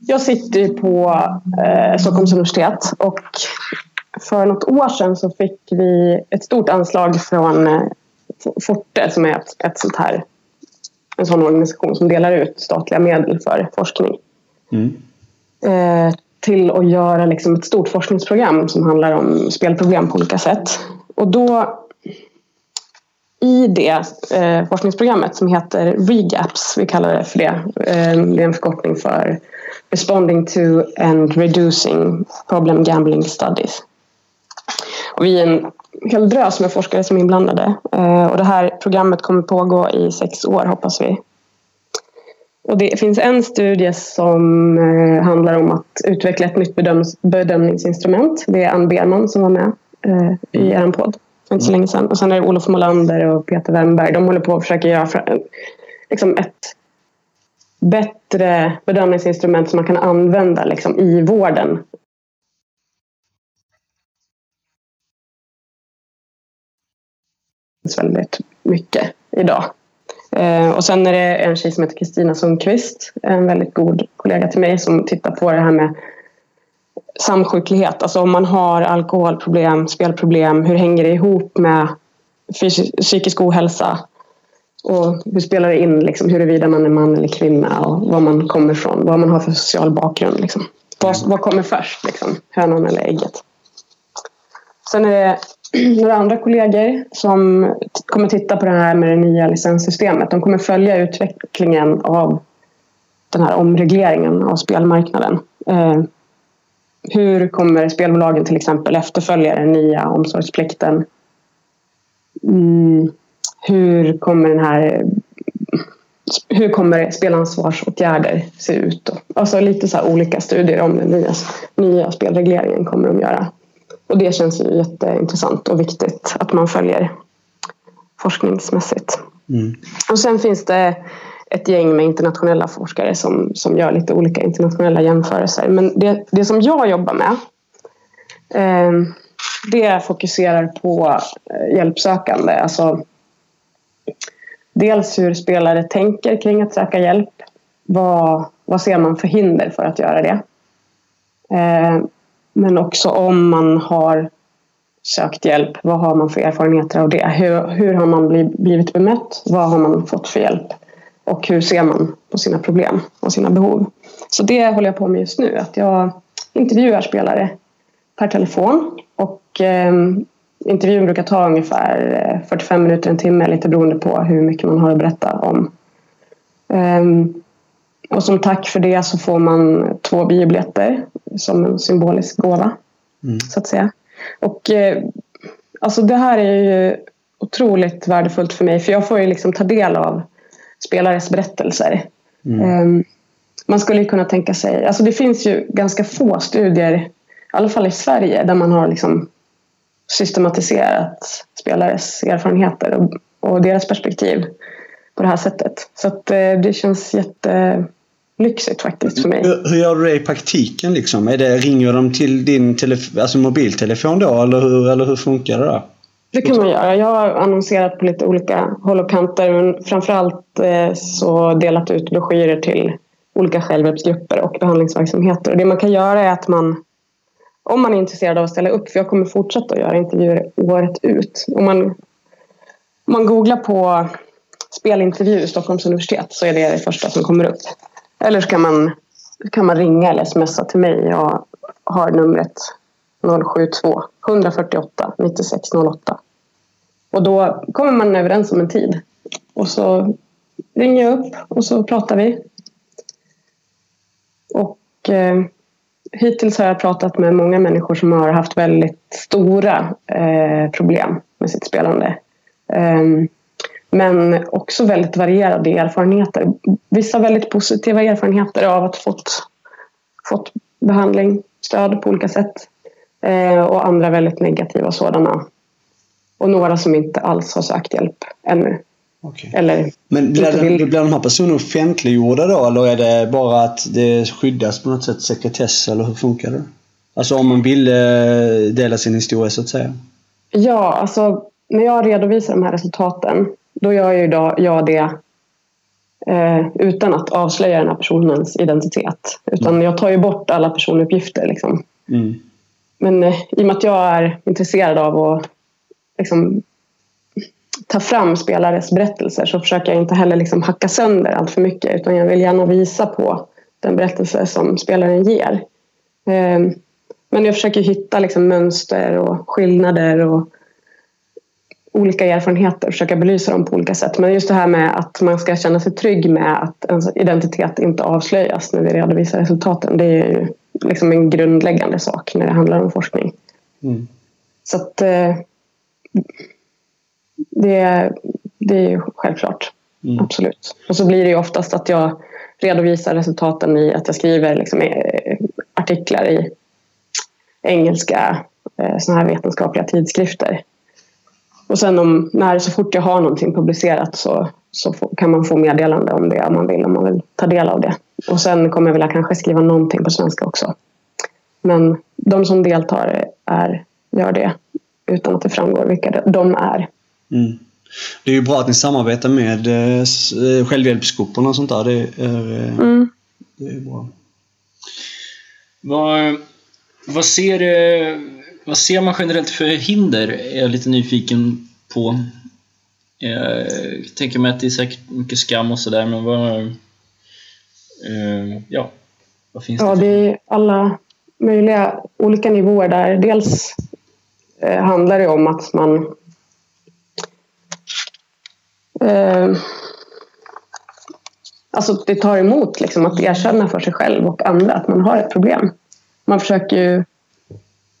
jag sitter på eh, Stockholms universitet och för något år sedan så fick vi ett stort anslag från eh, Forte som är ett, ett sånt här en sån organisation som delar ut statliga medel för forskning. Mm. Till att göra liksom ett stort forskningsprogram som handlar om spelproblem på olika sätt. Och då i det eh, forskningsprogrammet som heter REGAPS, vi kallar det för det. Eh, det är en förkortning för Responding to and Reducing Problem Gambling Studies. Och vi är en hel drös med forskare som är inblandade. Eh, och det här programmet kommer pågå i sex år hoppas vi. Och det finns en studie som eh, handlar om att utveckla ett nytt bedöms bedömningsinstrument. Det är Ann Berman som var med eh, i mm. er podd för inte så länge sedan. Och sen är det Olof Molander och Peter Wennberg. De håller på att försöka göra liksom ett bättre bedömningsinstrument som man kan använda liksom, i vården väldigt mycket idag. Eh, och sen är det en tjej som heter Kristina Sundqvist, en väldigt god kollega till mig som tittar på det här med samsjuklighet. Alltså om man har alkoholproblem, spelproblem, hur hänger det ihop med psykisk ohälsa? Och hur spelar det in liksom, huruvida man är man eller kvinna och var man kommer ifrån, vad man har för social bakgrund. Liksom. Vad, vad kommer först, liksom, hönan eller ägget? Sen är det några andra kollegor som kommer titta på det här med det nya licenssystemet. De kommer följa utvecklingen av den här omregleringen av spelmarknaden. Eh, hur kommer spelbolagen till exempel efterfölja den nya omsorgsplikten? Mm, hur kommer den här hur kommer spelansvarsåtgärder se ut? Alltså lite så olika studier om den nya, nya spelregleringen kommer de göra. Och det känns ju jätteintressant och viktigt att man följer forskningsmässigt. Mm. Och sen finns det ett gäng med internationella forskare som, som gör lite olika internationella jämförelser. Men det, det som jag jobbar med eh, det fokuserar på eh, hjälpsökande. Alltså, dels hur spelare tänker kring att söka hjälp. Vad, vad ser man för hinder för att göra det? Eh, men också om man har sökt hjälp, vad har man för erfarenheter av det? Hur, hur har man blivit bemött? Vad har man fått för hjälp? Och hur ser man på sina problem och sina behov? Så det håller jag på med just nu. Att jag intervjuar spelare per telefon. Och eh, intervjun brukar ta ungefär eh, 45 minuter, en timme, lite beroende på hur mycket man har att berätta om. Um, och som tack för det så får man två biobiljetter som en symbolisk gåva. Mm. Så att säga. Och eh, alltså det här är ju otroligt värdefullt för mig för jag får ju liksom ta del av spelares berättelser. Mm. Um, man skulle kunna tänka sig, alltså det finns ju ganska få studier, i alla fall i Sverige, där man har liksom systematiserat spelares erfarenheter och, och deras perspektiv på det här sättet. Så att, eh, det känns jättelyxigt faktiskt för mig. Hur, hur, gör du det i praktiken? Liksom? Är det, ringer de till din alltså mobiltelefon då eller hur, eller hur funkar det? Då? Det kan man göra. Jag har annonserat på lite olika håll och kanter men framförallt eh, så delat ut broschyrer till olika självhjälpsgrupper och behandlingsverksamheter. Och det man kan göra är att man om man är intresserad av att ställa upp, för jag kommer fortsätta att göra intervjuer året ut. Om man, om man googlar på spelintervju Stockholms universitet så är det det första som kommer upp. Eller så kan man, kan man ringa eller smsa till mig. Jag har numret 072 148 9608. Och då kommer man överens om en tid. Och så ringer jag upp och så pratar vi. Och eh, hittills har jag pratat med många människor som har haft väldigt stora eh, problem med sitt spelande. Eh, men också väldigt varierade erfarenheter. Vissa väldigt positiva erfarenheter av att fått, fått behandling, stöd på olika sätt. Eh, och andra väldigt negativa sådana. Och några som inte alls har sökt hjälp ännu. Okay. Eller Men blir, det, blir de här personerna offentliggjorda då eller är det bara att det skyddas på något sätt sekretess eller hur funkar det? Alltså om man vill eh, dela sin historia så att säga. Ja, alltså när jag redovisar de här resultaten då gör jag, ju jag det eh, utan att avslöja den här personens identitet. Utan mm. jag tar ju bort alla personuppgifter. Liksom. Mm. Men eh, i och med att jag är intresserad av att liksom, ta fram spelares berättelser så försöker jag inte heller liksom hacka sönder allt för mycket utan jag vill gärna visa på den berättelse som spelaren ger. Ehm, men jag försöker hitta liksom mönster och skillnader och olika erfarenheter och försöka belysa dem på olika sätt. Men just det här med att man ska känna sig trygg med att ens identitet inte avslöjas när vi redovisar resultaten. Det är ju liksom en grundläggande sak när det handlar om forskning. Mm. Så att eh, det, det är ju självklart. Mm. Absolut. Och så blir det ju oftast att jag redovisar resultaten i att jag skriver liksom eh, artiklar i engelska eh, såna här vetenskapliga tidskrifter. Och sen om, när, så fort jag har någonting publicerat så, så kan man få meddelande om det om man vill, om man vill ta del av det. Och sen kommer jag vilja kanske skriva någonting på svenska också. Men de som deltar är, gör det utan att det framgår vilka de är. Mm. Det är ju bra att ni samarbetar med eh, eh självhjälpsgrupperna och sånt där. Det är, eh, mm. det är bra. Vad, vad, ser, eh, vad ser man generellt för hinder? Är jag lite nyfiken på. Jag tänker mig att det är säkert mycket skam och sådär, men vad... Ja, vad finns det? Ja, det är alla möjliga olika nivåer där. Dels handlar det om att man Eh, Alltså det tar emot liksom, att erkänna för sig själv och andra att man har ett problem. Man försöker ju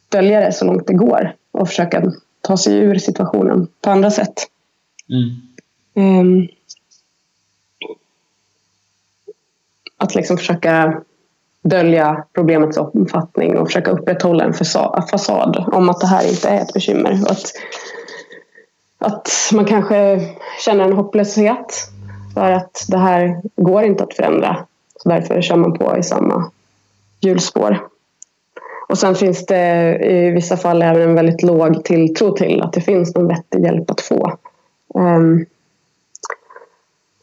dölja det så långt det går och försöka ta sig ur situationen på andra sätt. Mm. Ehm, att liksom försöka dölja problemets omfattning och försöka upprätthålla en fasa- fasad om att det här inte är ett bekymmer. Och att, att man kanske känner en hopplöshet för att det här går inte att förändra. Så därför kör man på i samma hjulspår. Och sen finns det i vissa fall även en väldigt låg tilltro till att det finns någon vettig hjälp att få. Um,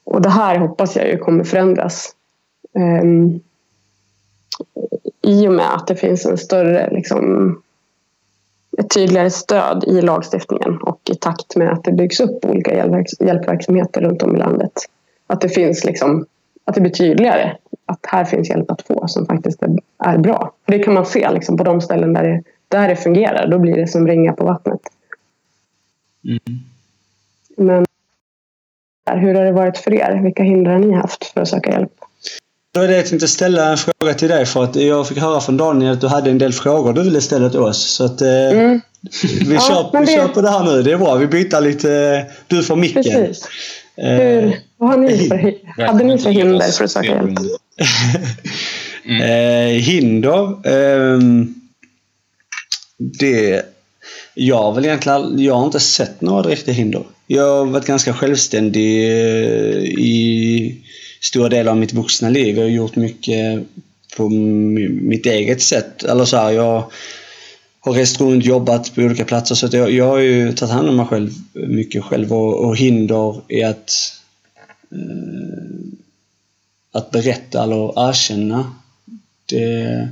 och det här hoppas jag ju kommer förändras. Um, I och med att det finns en större, liksom, ett tydligare stöd i lagstiftningen och i takt med att det byggs upp olika hjälpverks- hjälpverksamheter runt om i landet. Att det finns liksom, att det blir tydligare att här finns hjälp att få som faktiskt är, är bra. För det kan man se liksom, på de ställen där det, där det fungerar. Då blir det som ringa på vattnet. Mm. Men hur har det varit för er? Vilka hinder har ni haft för att söka hjälp? Då är det jag tänkte ställa en fråga till dig för att jag fick höra från Daniel att du hade en del frågor du ville ställa till oss. Så att, eh, Mm, vi, Ja, kör, vi det- kör på det här nu. Det är bra. Vi byter lite. Du får micken. precis. Eh, Hur, vad har ni för, hade ni för hinder för att söka hjälp? Mm. Eh, hinder. Eh, det... Jag har väl egentligen jag har inte sett några riktiga hinder. Jag har varit ganska självständig eh, i stora delar av mitt vuxna liv. Jag har gjort mycket på mitt eget sätt. Eller så här, jag har rest runt, jobbat på olika platser. Så att jag, jag har ju tagit hand om mig själv mycket själv. Och, och hinder är att eh, att berätta eller erkänna. Det,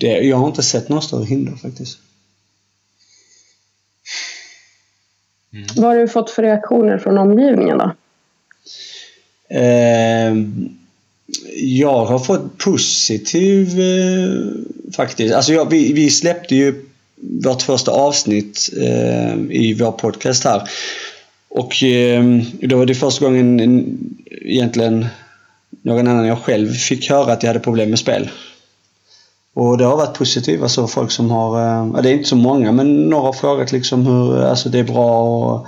det, jag har inte sett några större hinder faktiskt. Vad har du fått för reaktioner från omgivningen då? Eh, jag har fått positiv eh, faktiskt. Alltså jag, vi, vi släppte ju vårt första avsnitt eh, i vår podcast här. Och eh, då var det första gången en, egentligen någon annan än jag själv fick höra att jag hade problem med spel. Och det har varit positivt. Alltså folk som har, eh, ja, det är inte så många, men några har frågat liksom hur alltså det är bra och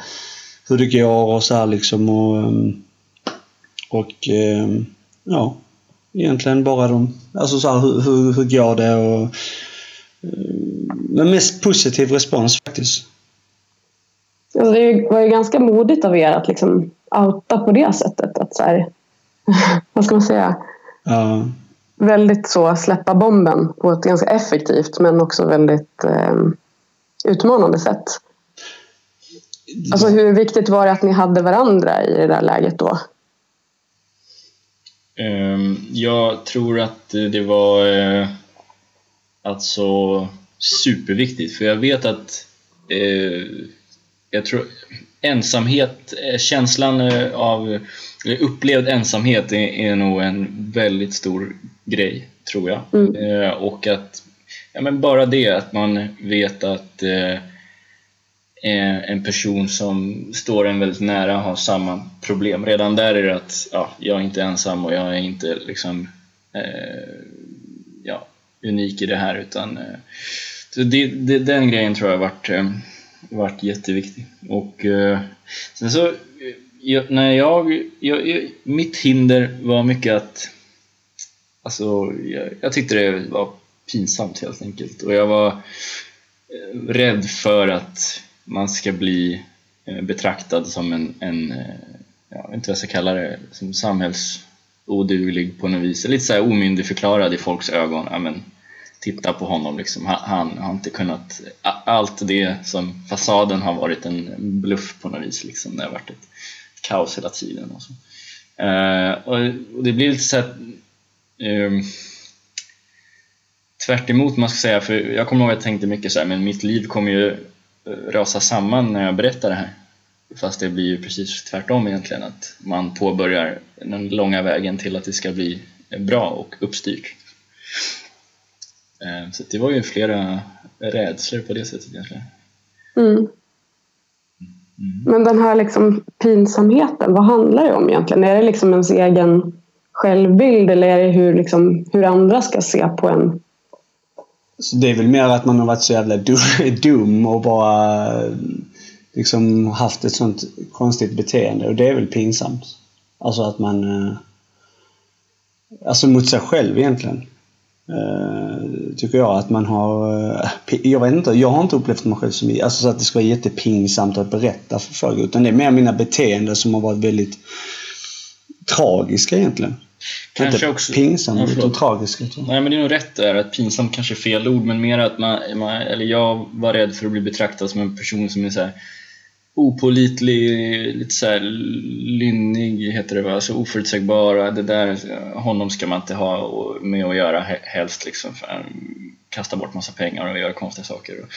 hur det går och så här liksom. Och, eh, och eh, ja, egentligen bara de, alltså så här, hur, hur, hur går det och men mest positiv respons faktiskt. Alltså det var ju ganska modigt av er att liksom outa på det sättet. Att så här, vad ska man säga? Ja, Väldigt så släppa bomben på ett ganska effektivt men också väldigt eh, utmanande sätt. Alltså hur viktigt var det att ni hade varandra i det där läget då? Ehm, Jag tror att det var eh, alltså superviktigt för jag vet att eh, jag tror ensamhet, eh, känslan av upplevd ensamhet är, är nog en väldigt stor grej tror jag. Mm. Eh, och att ja, men bara det att man vet att eh, eh, en person som står en väldigt nära har samma problem. Redan där är det att ja, jag är inte ensam och jag är inte liksom eh, ja, unik i det här utan eh, det, det, den grejen tror jag varit, eh, varit jätteviktig. Och eh, sen så, eh, jag, när jag, jag, jag, mitt hinder var mycket att alltså, jag, jag tyckte det var pinsamt helt enkelt och jag var eh, rädd för att man ska bli eh, betraktad som en, en eh, jag vet inte vad jag ska kalla det, som samhällsoduglig på något vis. Lite så här omyndigförklarad i folks ögon. Ja, men, titta på honom liksom. Han, han har inte kunnat... Allt det som fasaden har varit en bluff på något vis. Liksom. Det har varit ett kaos hela tiden. Och så. Eh, och, och det blir lite så här, eh, tvärt emot man ska säga. För jag kommer ihåg att jag tänkte mycket så här, men mitt liv kommer ju eh, rasa samman när jag berättar det här. Fast det blir ju precis tvärtom egentligen, att man påbörjar den långa vägen till att det ska bli bra och uppstyrt. Eh, så det var ju flera rädslor på det sättet egentligen. Mm. Men den här liksom pinsamheten, vad handlar det om egentligen? Är det liksom ens egen självbild eller är det hur, liksom, hur andra ska se på en? Så det är väl mer att man har varit så jävla dum- dum och bara liksom haft ett sånt konstigt beteende och det är väl pinsamt. Alltså att man... eh, Alltså mot sig själv egentligen. Eh, tycker jag att man har... eh, Jag vet inte, jag har inte upplevt mig själv som... Alltså så att det ska vara jättepinsamt att berätta för folk. Utan det är mer mina beteenden som har varit väldigt tragiska egentligen. Kanske inte också- pinsamt, Ja, utan tragiska. Nej men det är nog rätt där att pinsamt kanske är fel ord men mer att man, man eller jag var rädd för att bli betraktad som en person som är så här opålitlig, lite så här lynnig heter det va, alltså oförutsägbar. Det där, honom ska man inte ha med att göra helst liksom för bort massa pengar och göra konstiga saker. Och,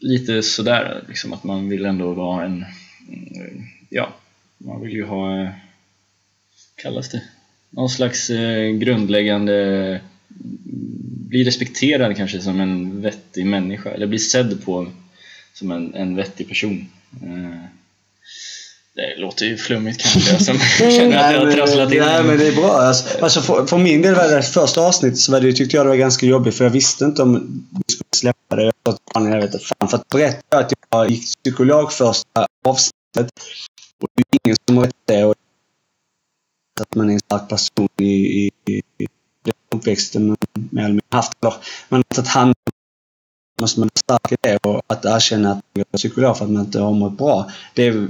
lite sådär liksom att man vill ändå vara en, ja, man vill ju ha kallas det? Någon slags eh, grundläggande bli respekterad kanske som en vettig människa eller bli sedd på som en, en vettig person. Eh, det låter ju flummigt kanske jag som känner att jag har trasslat in nej, men det är bra. Alltså, alltså för, för min del var det första avsnittet så var det, tyckte jag det var ganska jobbigt för jag visste inte om vi skulle släppa det. Jag sa jag vet inte fan. För att berätta att jag gick psykolog första avsnittet och det är ingen som har vet det. Och att man är en stark person i, i, i den uppväxten man mer eller mindre haft. Tagit hand om måste man vara stark i det och att erkänna att man är psykolog för att man inte har mått bra. Det är,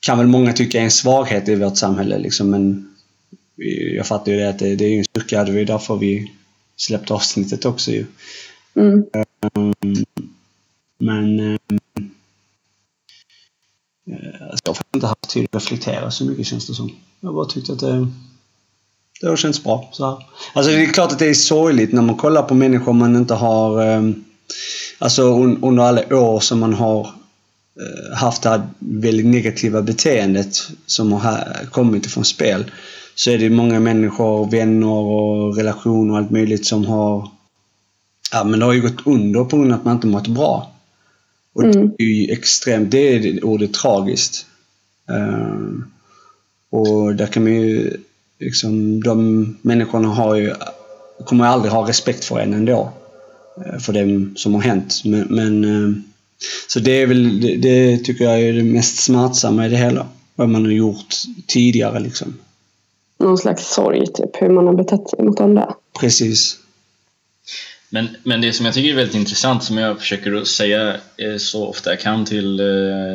kan väl många tycka är en svaghet i vårt samhälle liksom, men jag fattar ju det att det, det är ju en styrka. Det var ju därför vi släppte avsnittet också ju. Mm. Men eh, eh, alltså, jag har inte haft tid att reflektera så mycket känns det som. Jag bara tyckte att det, det har känts bra. Så. Alltså det är klart att det är sorgligt när man kollar på människor man inte har... Eh, alltså un, under alla år som man har eh, haft det här väldigt negativa beteendet som har kommit ifrån spel. Så är det många människor, vänner och relationer och allt möjligt som har... Ja men det har ju gått under på grund av att man inte mått bra. Och Mm. det är ju extremt, det är det ordet tragiskt. Eh, och där kan man ju liksom, de människorna har ju, kommer aldrig ha respekt för en ändå. eh, För det som har hänt. Men, men eh, så det är väl, det, det tycker jag är det mest smärtsamma i det hela. Vad man har gjort tidigare liksom. Någon slags sorg, typ, hur man har betett sig mot andra. Precis. Men, men det som jag tycker är väldigt intressant, som jag försöker att säga eh, så ofta jag kan till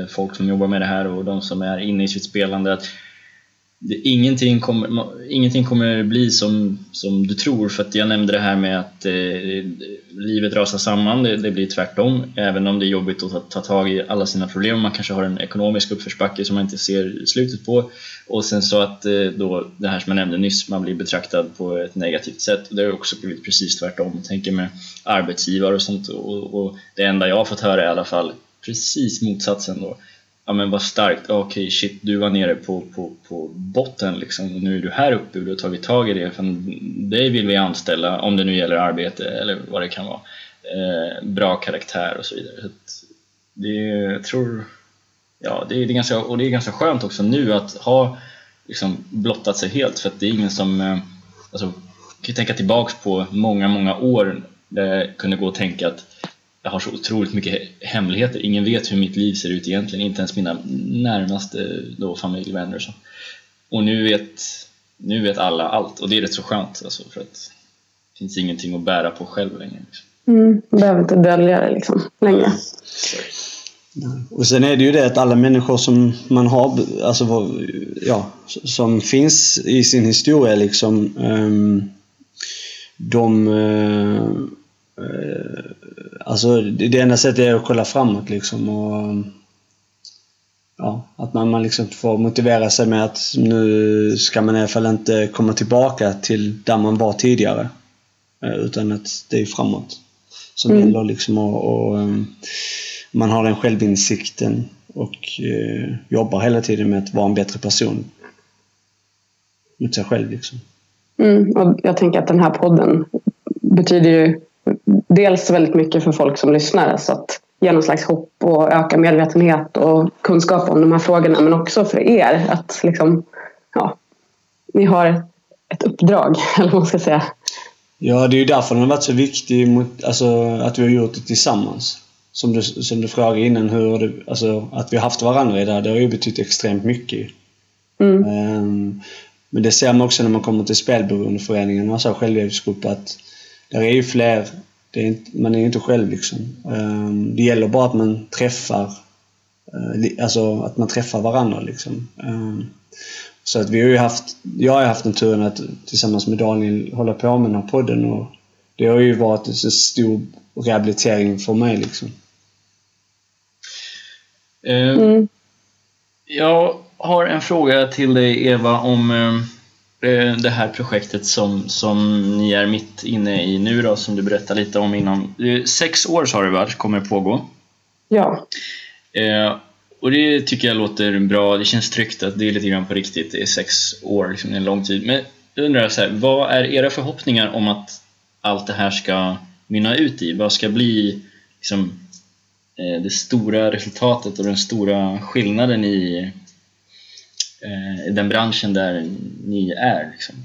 folk som jobbar med det här och de som är inne i sitt spelande, att det, ingenting, kommer, ma- ingenting kommer bli som, som du tror. För att jag nämnde det här med att eh, livet rasar samman, det, det blir tvärtom. Även om det är jobbigt att ta, ta tag i alla sina problem, man kanske har en ekonomisk uppförsbacke som man inte ser slutet på. Och sen så att eh, då, det här som jag nämnde nyss, man blir betraktad på ett negativt sätt. Och det har också blivit precis tvärtom. Jag tänker med arbetsgivare och sånt. Och, och det enda jag har fått höra är i alla fall precis motsatsen då. Ja men vad starkt, okej shit du var nere på, på, på botten liksom och nu är du här uppe och du har tagit tag i det. För dig vill vi anställa, om det nu gäller arbete eller vad det kan vara. Eh, bra karaktär och så vidare. Så det, är- jag tror Ja, det är, det är ganska, och det är ganska skönt också nu att ha liksom blottat sig helt för att det är ingen som... eh, Alltså, kan tänka tillbaks på många, många år där jag kunde gå och tänka att jag har så otroligt mycket he- hemligheter. Ingen vet hur mitt liv ser ut egentligen, inte ens mina närmaste då, familj, vänner och så. Och nu vet, nu vet alla allt och det är rätt så skönt alltså, för att det finns ingenting att bära på själv längre. Liksom. Mm. Behöver inte dölja det liksom, längre. Och sen är det ju det att alla människor som man har, alltså ja, som finns i sin historia liksom, ehm, de... eh, alltså det enda sättet är att kolla framåt liksom och... Ja, att man, man liksom får motivera sig med att nu ska man i alla fall inte komma tillbaka till där man var tidigare. Eh, Utan att det är framåt som Mm. gäller liksom och, och ehm, man har den självinsikten och eh, jobbar hela tiden med att vara en bättre person. Mot sig själv liksom. Mm. Och jag tänker att den här podden betyder ju dels väldigt mycket för folk som lyssnar. Så att ge någon slags hopp och öka medvetenhet och kunskap om de här frågorna. Men också för er att liksom, ja, ni har ett uppdrag, eller vad man ska säga. Ja, det är ju därför den har varit så viktig mot, alltså, att vi har gjort det tillsammans. Som du, som du frågade innan, hur det, alltså, att vi har haft varandra i det här, det har ju betytt extremt mycket. Mm. Um, men det ser man också när man kommer till spelberoendeföreningen och så självhjälpsgrupp att där är ju fler. Det är inte, man är ju inte själv liksom. Um, det gäller bara att man träffar uh, alltså att man träffar varandra liksom. Um, så att vi har ju haft, jag har haft den turen att tillsammans med Daniel hålla på med den här podden och det har ju varit en så stor rehabilitering för mig liksom. Eh, Mm. Jag har en fråga till dig Eva om eh, det här projektet som, som ni är mitt inne i nu då, som du berättade lite om innan. Eh, Sex år sa du va, kommer pågå? Ja. Eh, och det tycker jag låter bra, det känns tryggt att det är lite grann på riktigt, det är sex år, liksom, en lång tid. Men jag undrar så här, vad är era förhoppningar om att allt det här ska mynna ut i? Vad ska bli liksom, eh, det stora resultatet och den stora skillnaden i eh, den branschen där ni är? Liksom?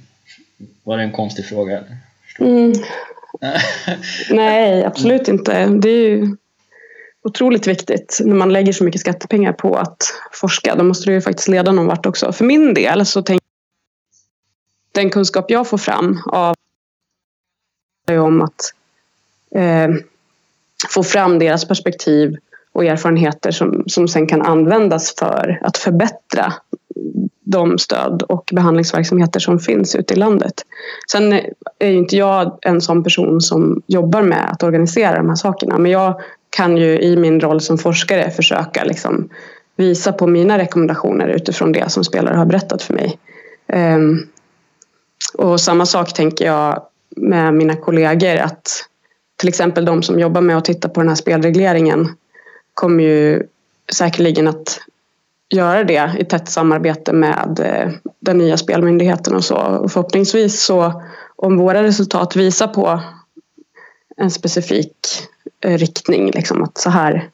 Var det en konstig fråga? Mm. Nej, absolut inte. Det är ju otroligt viktigt när man lägger så mycket skattepengar på att forska. Då måste det ju faktiskt leda någon vart också. För min del så tänker jag den kunskap jag får fram av om att eh, få fram deras perspektiv och erfarenheter som, som sen kan användas för att förbättra de stöd och behandlingsverksamheter som finns ute i landet. Sen är ju inte jag en sån person som jobbar med att organisera de här sakerna men jag kan ju i min roll som forskare försöka liksom visa på mina rekommendationer utifrån det som spelare har berättat för mig. Ehm, och samma sak tänker jag med mina kollegor att till exempel de som jobbar med att titta på den här spelregleringen kommer ju säkerligen att göra det i tätt samarbete med eh, den nya spelmyndigheten och så. Och förhoppningsvis så om våra resultat visar på en specifik eh, riktning, liksom att så här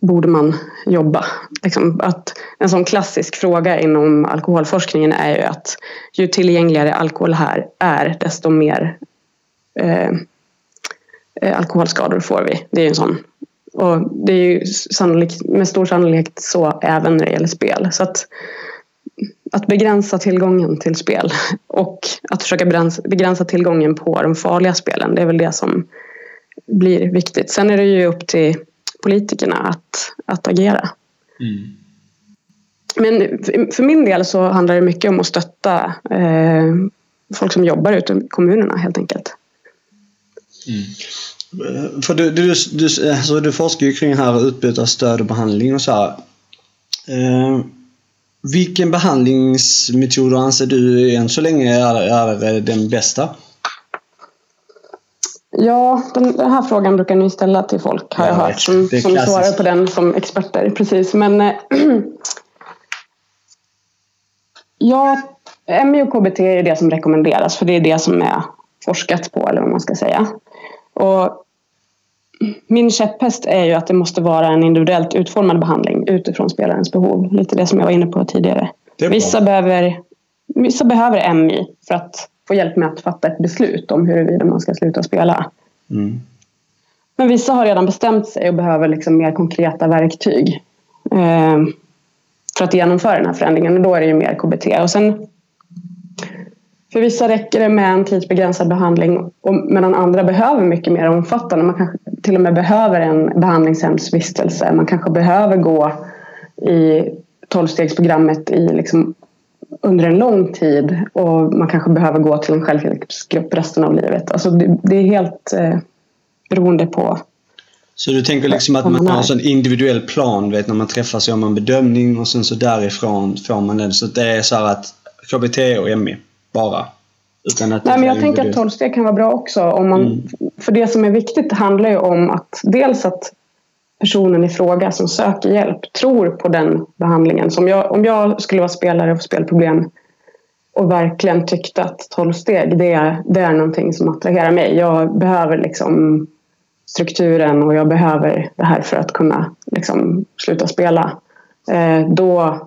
borde man jobba. Liksom att en sån klassisk fråga inom alkoholforskningen är ju att ju tillgängligare alkohol här är desto mer eh, eh alkoholskador får vi. Det är ju en sån och det är ju sannolikt, med stor sannolikhet så även när det gäller spel. Så att, att begränsa tillgången till spel och att försöka begränsa, tillgången på de farliga spelen, det är väl det som blir viktigt. Sen är det ju upp till politikerna att, att agera. Mm. Men för min del så handlar det mycket om att stötta eh, folk som jobbar ute i kommunerna helt enkelt. Mm. För du, du, du, alltså du forskar ju kring här utbyte av stöd och behandling och så här. Eh, vilken behandlingsmetod anser du än så länge är, är den bästa? Ja, den, den här frågan brukar ni ställa till folk har jag, jag hört som, som svarar på den som experter. Precis, men äh, ja, MI och KBT är det som rekommenderas för det är det som är forskat på eller vad man ska säga. Och min käpphäst är ju att det måste vara en individuellt utformad behandling utifrån spelarens behov. Lite det som jag var inne på tidigare. Vissa behöver, vissa behöver MI för att få hjälp med att fatta ett beslut om huruvida man ska sluta spela. Mm. Men vissa har redan bestämt sig och behöver liksom mer konkreta verktyg eh, för att genomföra den här förändringen. Och då är det ju mer KBT. Och sen, för vissa räcker det med en tidsbegränsad behandling medan andra behöver mycket mer omfattande. Man kanske till och med behöver en behandlingshemsvistelse. Man kanske behöver gå i tolvstegsprogrammet i liksom under en lång tid och man kanske behöver gå till en självhjälpsgrupp resten av livet. Alltså det, det är helt eh, beroende på Så du tänker liksom att man har en individuell plan, vet när man träffas gör man bedömning och sen så därifrån får man den. Så det är så att KBT och ME bara? Utan att Nej, men jag tänker att 12 steg kan vara bra också. Om man, mm. För det som är viktigt handlar ju om att dels att personen i fråga som söker hjälp tror på den behandlingen. Så om, jag, om jag skulle vara spelare och spelproblem och verkligen tyckte att 12 steg det är, det är någonting som attraherar mig. Jag behöver liksom strukturen och jag behöver det här för att kunna liksom, sluta spela. Eh, då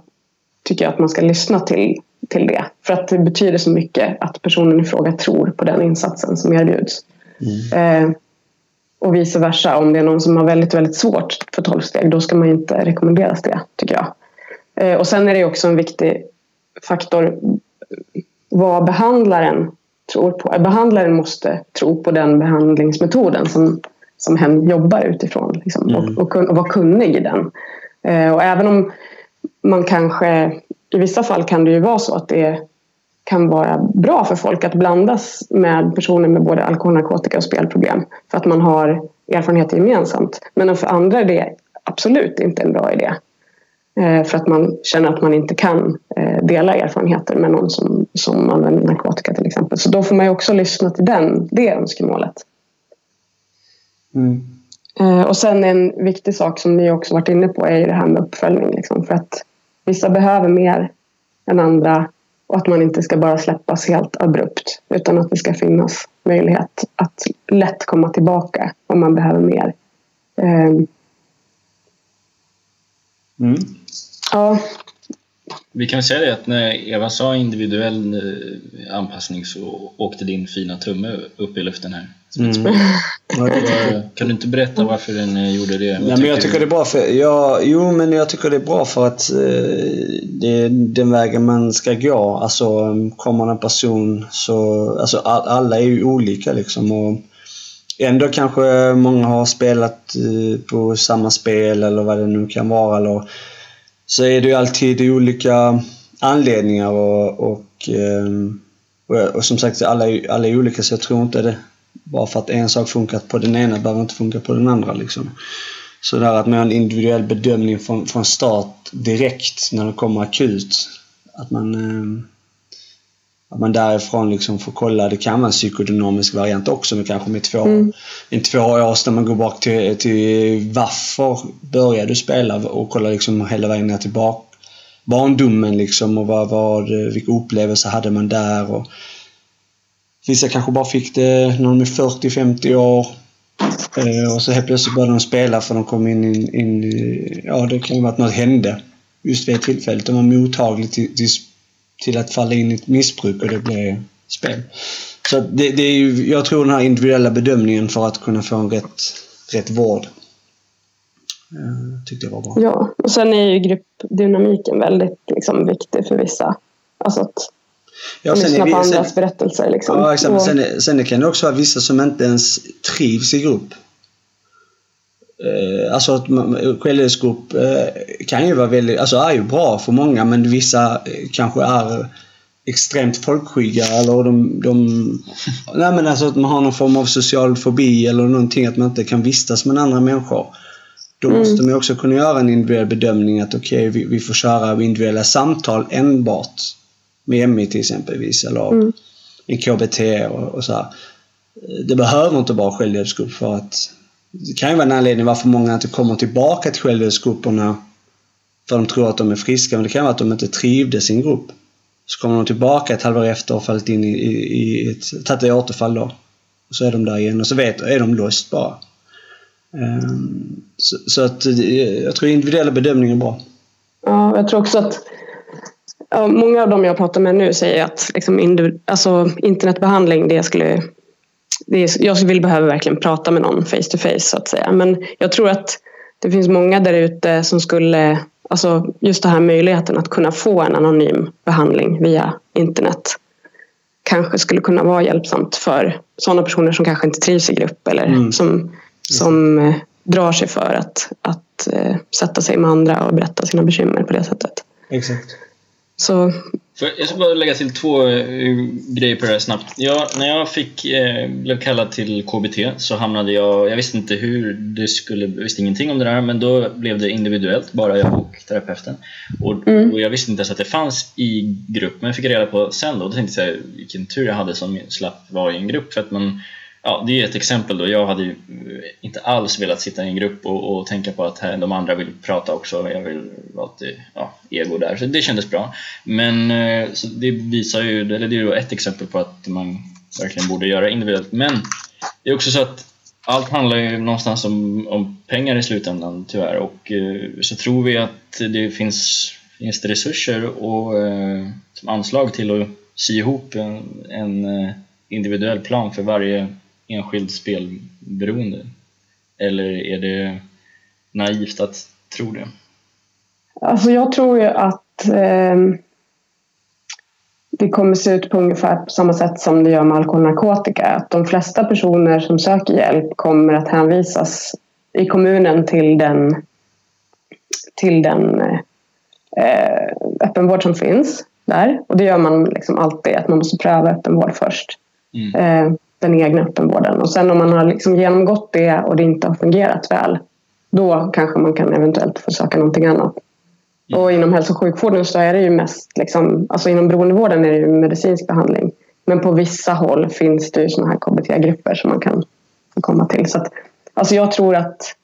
tycker jag att man ska lyssna till, till det. För att det betyder så mycket att personen i fråga tror på den insatsen som erbjuds. Mm. Eh, och vice versa, om det är någon som har väldigt, väldigt svårt för tolvsteg, då ska man inte rekommenderas det, tycker jag. Eh, och sen är det också en viktig faktor vad behandlaren tror på. Behandlaren måste tro på den behandlingsmetoden som, som hen jobbar utifrån liksom, mm. och, och, och vara kunnig i den. Eh, och även om man kanske, i vissa fall kan det ju vara så att det kan vara bra för folk att blandas med personer med både alkohol, narkotika och spelproblem för att man har erfarenheter gemensamt. Men för andra är det absolut inte en bra idé. Eh, för att man känner att man inte kan eh, dela erfarenheter med någon som, som använder narkotika till exempel. Så då får man ju också lyssna till den, det önskemålet. Mm. Eh, och sen en viktig sak som ni också varit inne på är ju det här med uppföljning. Liksom, för att vissa behöver mer än andra och att man inte ska bara släppas helt abrupt utan att det ska finnas möjlighet att lätt komma tillbaka om man behöver mer. Mm. Ja. Vi kan säga det att när Eva sa individuell eh, anpassning så åkte din fina tumme upp i luften här. Mm. kan du inte berätta varför den eh, gjorde det? Nej, men jag tycker det är bra för... Ja, jo, men jag tycker det är bra för att eh, det är den vägen man ska gå. Alltså, kommer en person så... Alltså, all, alla är ju olika liksom. Och ändå kanske många har spelat eh, på samma spel eller vad det nu kan vara. Eller, så är det ju alltid olika anledningar och, och, ehm, och, och som sagt, alla alla är olika så jag tror inte det bara för att en sak funkat på den ena behöver inte funka på den andra. Liksom. Så där att man har en individuell bedömning från, från start direkt när det kommer akut. Att man, ehm, att man därifrån liksom får kolla. Det kan vara en psykodynamisk variant också, men kanske med två, mm. en två års när man går bak till, till varför började du spela och kolla liksom hela vägen ner till bak, barndomen liksom och vad, vad, vilka upplevelser hade man där. Och vissa kanske bara fick det när de är 40-50 år. Eh, och så helt plötsligt började de spela för de kom in, in, in ja det kan ju vara att något hände just vid det tillfället. De var mottagliga till, till till att falla in i ett missbruk och det blev spel. Så det, det, är ju, jag tror den här individuella bedömningen för att kunna få en rätt, rätt vård eh, tyckte jag var bra. Ja, och sen är ju gruppdynamiken väldigt liksom, viktig för vissa. Alltså att ja, lyssna på andras sen, berättelser. Liksom. Ja, exakt. Och, sen, sen kan det också vara vissa som inte ens trivs i grupp. Eh, alltså att självhjälpsgrupp eh, kan ju vara väldigt, alltså är ju bra för många men vissa eh, kanske är extremt folkskygga eller de, de... Nej men alltså att man har någon form av social fobi eller någonting att man inte kan vistas med andra människor. Då mm. måste man också kunna göra en individuell bedömning att okej, okay, vi, vi, får köra individuella samtal enbart med MI till exempelvis eller mm. en KBT och, och så här. Det behöver inte vara självhjälpsgrupp för att det kan ju vara en anledning varför många inte kommer tillbaka till självhjälpsgrupperna för de tror att de är friska, men det kan vara att de inte trivdes i en grupp. Så kommer de tillbaka ett halvår efter och fallit in i, i, i ett, tagit ett återfall då. Och så är de där igen och så vet, är de lost bara. Um, så, så, att jag tror individuella bedömningar är bra. Ja, jag tror också att ja, många av dem jag pratar med nu säger att liksom, alltså, internetbehandling det skulle är, jag vill behöva verkligen prata med någon face to face så att säga. Men jag tror att det finns många där ute som skulle, alltså just den här möjligheten att kunna få en anonym behandling via internet kanske skulle kunna vara hjälpsamt för sådana personer som kanske inte trivs i grupp eller mm. som, som eh, drar sig för att, att eh, sätta sig med andra och berätta sina bekymmer på det sättet. Exakt. Så jag ska bara lägga till två uh, grejer på det här snabbt. Jag, när jag fick, uh, blev kallad till KBT så hamnade jag, jag visste inte hur det skulle, visste ingenting om det där men då blev det individuellt, bara jag och terapeuten. Och, mm. och jag visste inte ens att det fanns i grupp men jag fick reda på sen då, då tänkte jag vilken tur jag hade som slapp vara i en grupp för att man ja, det är ett exempel då. Jag hade ju eh, inte alls velat sitta i en grupp och, och tänka på att här, de andra vill prata också. Jag vill vara ja, ego där, så det kändes bra. Men eh, så det visar ju, eller det är ju ett exempel på att man verkligen borde göra individuellt. Men det är också så att allt handlar ju någonstans om, om pengar i slutändan tyvärr och eh, så tror vi att det finns, finns det resurser och som anslag till att sy ihop en, en individuell plan för varje enskild spelberoende? Eller är det naivt att tro det? Alltså jag tror ju att eh, det kommer se ut på ungefär på samma sätt som det gör med alkohol och narkotika. Att de flesta personer som söker hjälp kommer att hänvisas i kommunen till den, till den eh, öppenvård som finns där. Och det gör man liksom alltid, att man måste pröva öppenvård först. Mm. Eh, den egna öppenvården. Och sen om man har liksom genomgått det och det inte har fungerat väl, då kanske man kan eventuellt få söka någonting annat. Mm. Och inom hälso och sjukvården så är det ju mest, liksom, alltså inom beroendevården är det ju medicinsk behandling. Men på vissa håll finns det ju sådana här KBT-grupper som man kan få komma till. Så att, alltså jag tror att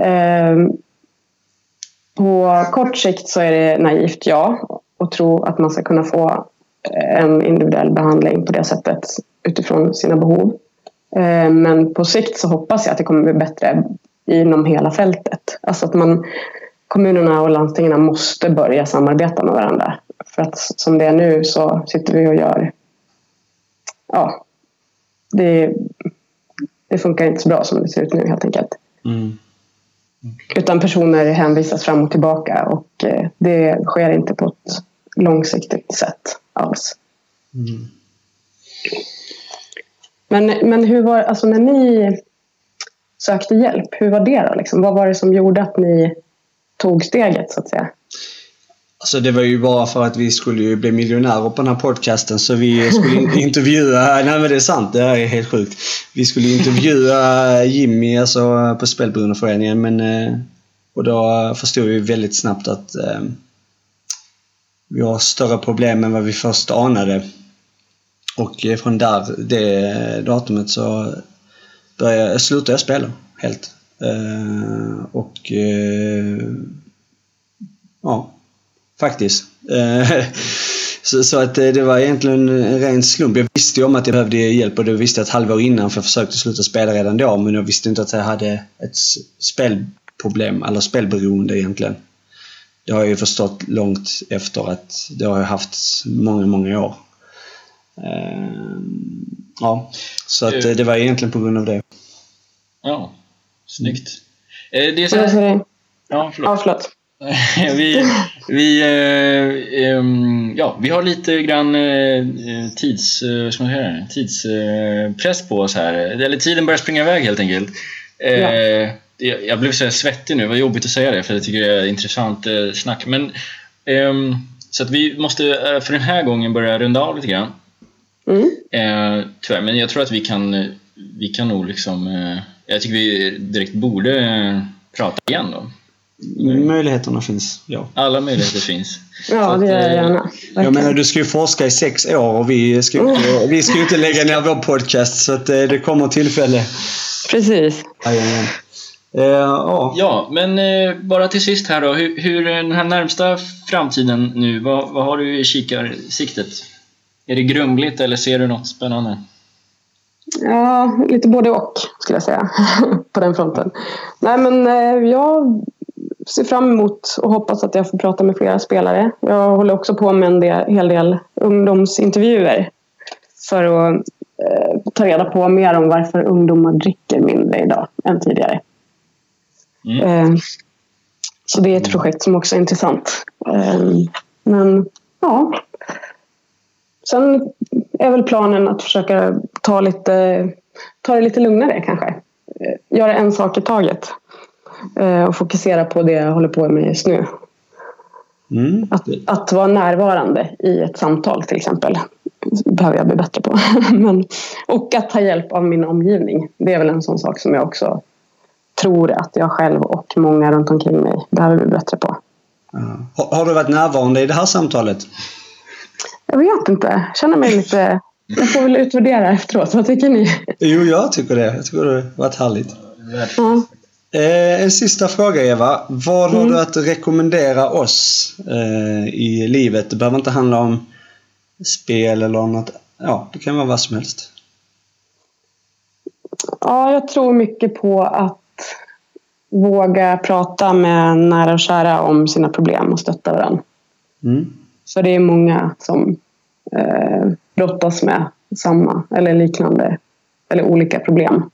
eh, på kort sikt så är det naivt, ja. Och tro att man ska kunna få en individuell behandling på det sättet utifrån sina behov. Eh, men på sikt så hoppas jag att det kommer bli bättre inom hela fältet. Alltså att man, kommunerna och landstingen måste börja samarbeta med varandra. För att som det är nu så sitter vi och gör... Ja, det, det funkar inte så bra som det ser ut nu helt enkelt. Mm. Utan personer hänvisas fram och tillbaka och eh, det sker inte på ett långsiktigt sätt alls. Mm. Men, men hur var, alltså när ni sökte hjälp, hur var det då? Liksom? Vad var det som gjorde att ni tog steget så att säga? Alltså det var ju bara för att vi skulle ju bli miljonärer på den här podcasten så vi skulle intervjua, nej men det är sant, det är helt sjukt. Vi skulle intervjua Jimmy alltså på Spelberoendeföreningen men eh, och då förstod vi väldigt snabbt att eh, vi har större problem än vad vi först anade. Och från där, det datumet så började, slutade jag spela helt. Uh, och uh, ja, faktiskt. Uh, så, så, att det var egentligen en ren slump. Jag visste ju om att jag behövde hjälp och det visste jag ett halvår innan för jag försökte sluta spela redan då. Men jag visste inte att jag hade ett spelproblem, eller spelberoende egentligen. Det har jag ju förstått långt efter att det har jag haft många, många år. Ehm, ja, så att det var egentligen på grund av det. Ja, snyggt. Eh, det är så här... Ja, förlåt. Ja, förlåt. vi, vi, eh, ja, vi har lite grann eh, tids, ska man säga, tidspress på oss här. Eller tiden börjar springa iväg helt enkelt. Ja jag blev så svettig nu, vad jobbigt att säga det för jag tycker det är intressant eh, snack. Men, eh, så att vi måste eh, för den här gången börja runda av lite grann. Mm. Eh, tyvärr, men jag tror att vi kan, eh, vi kan nog liksom... Eh, jag tycker vi direkt borde prata igen då. Möjligheterna finns, ja. Alla möjligheter finns. Ja, det gör jag gärna. Jag menar, du ska ju forska i sex år och vi ska ju inte, vi ska inte lägga ner vår podcast så att det kommer tillfälle. Precis. Jajamän. Uh, oh. Ja, men uh, bara till sist här då. Hur, hur den här närmsta framtiden nu, vad, vad har du i kikarsiktet? Är det grumligt eller ser du något spännande? Ja, lite både och skulle jag säga på den fronten. Nej, men uh, jag ser fram emot och hoppas att jag får prata med flera spelare. Jag håller också på med en del, hel del ungdomsintervjuer för att ta reda på mer om varför ungdomar dricker mindre idag än tidigare. Mm. Eh, så det är ett projekt som också är intressant. Eh, men ja. Sen är väl planen att försöka ta, lite, ta det lite lugnare kanske. Eh, göra en sak i taget. Och fokusera på det jag håller på med just nu. Mm. Att, att vara närvarande i ett samtal till exempel behöver jag bli bättre på. Men, och att ta hjälp av min omgivning. Det är väl en sån sak som jag också tror att jag själv och många runt omkring mig behöver bli bättre på. Ja. Har du varit närvarande i det här samtalet? Jag vet inte. Jag känner mig lite... Jag får väl utvärdera efteråt. Vad tycker ni? Jo, jag tycker det. Jag tycker det har varit härligt. Ja. Eh, en sista fråga Eva. Vad har mm. du att rekommendera oss eh, i livet? Det behöver inte handla om spel eller något. Ja, det kan vara vad som helst. Ja, jag tror mycket på att våga prata med nära och kära om sina problem och stötta varandra. Mm. För det är många som eh, brottas med samma eller liknande eller olika problem.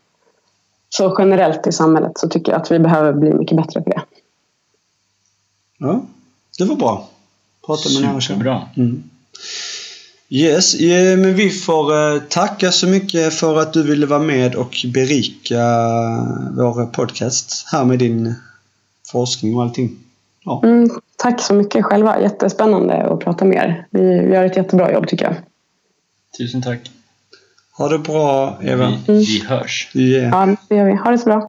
Så generellt i samhället så tycker jag att vi behöver bli mycket bättre på det. Ja, det var bra. Prata med nära och kära. Superbra. Mm. Yes, eh, men vi får eh, tacka så mycket för att du ville vara med och berika vår podcast här med din forskning och allting. Ja, Mm, tack så mycket själva. Jättespännande att prata med er. Vi gör ett jättebra jobb tycker jag. Tusen tack. ha det bra Eva. Vi, vi hörs. Yeah. Ja, det gör vi. Ha det så bra.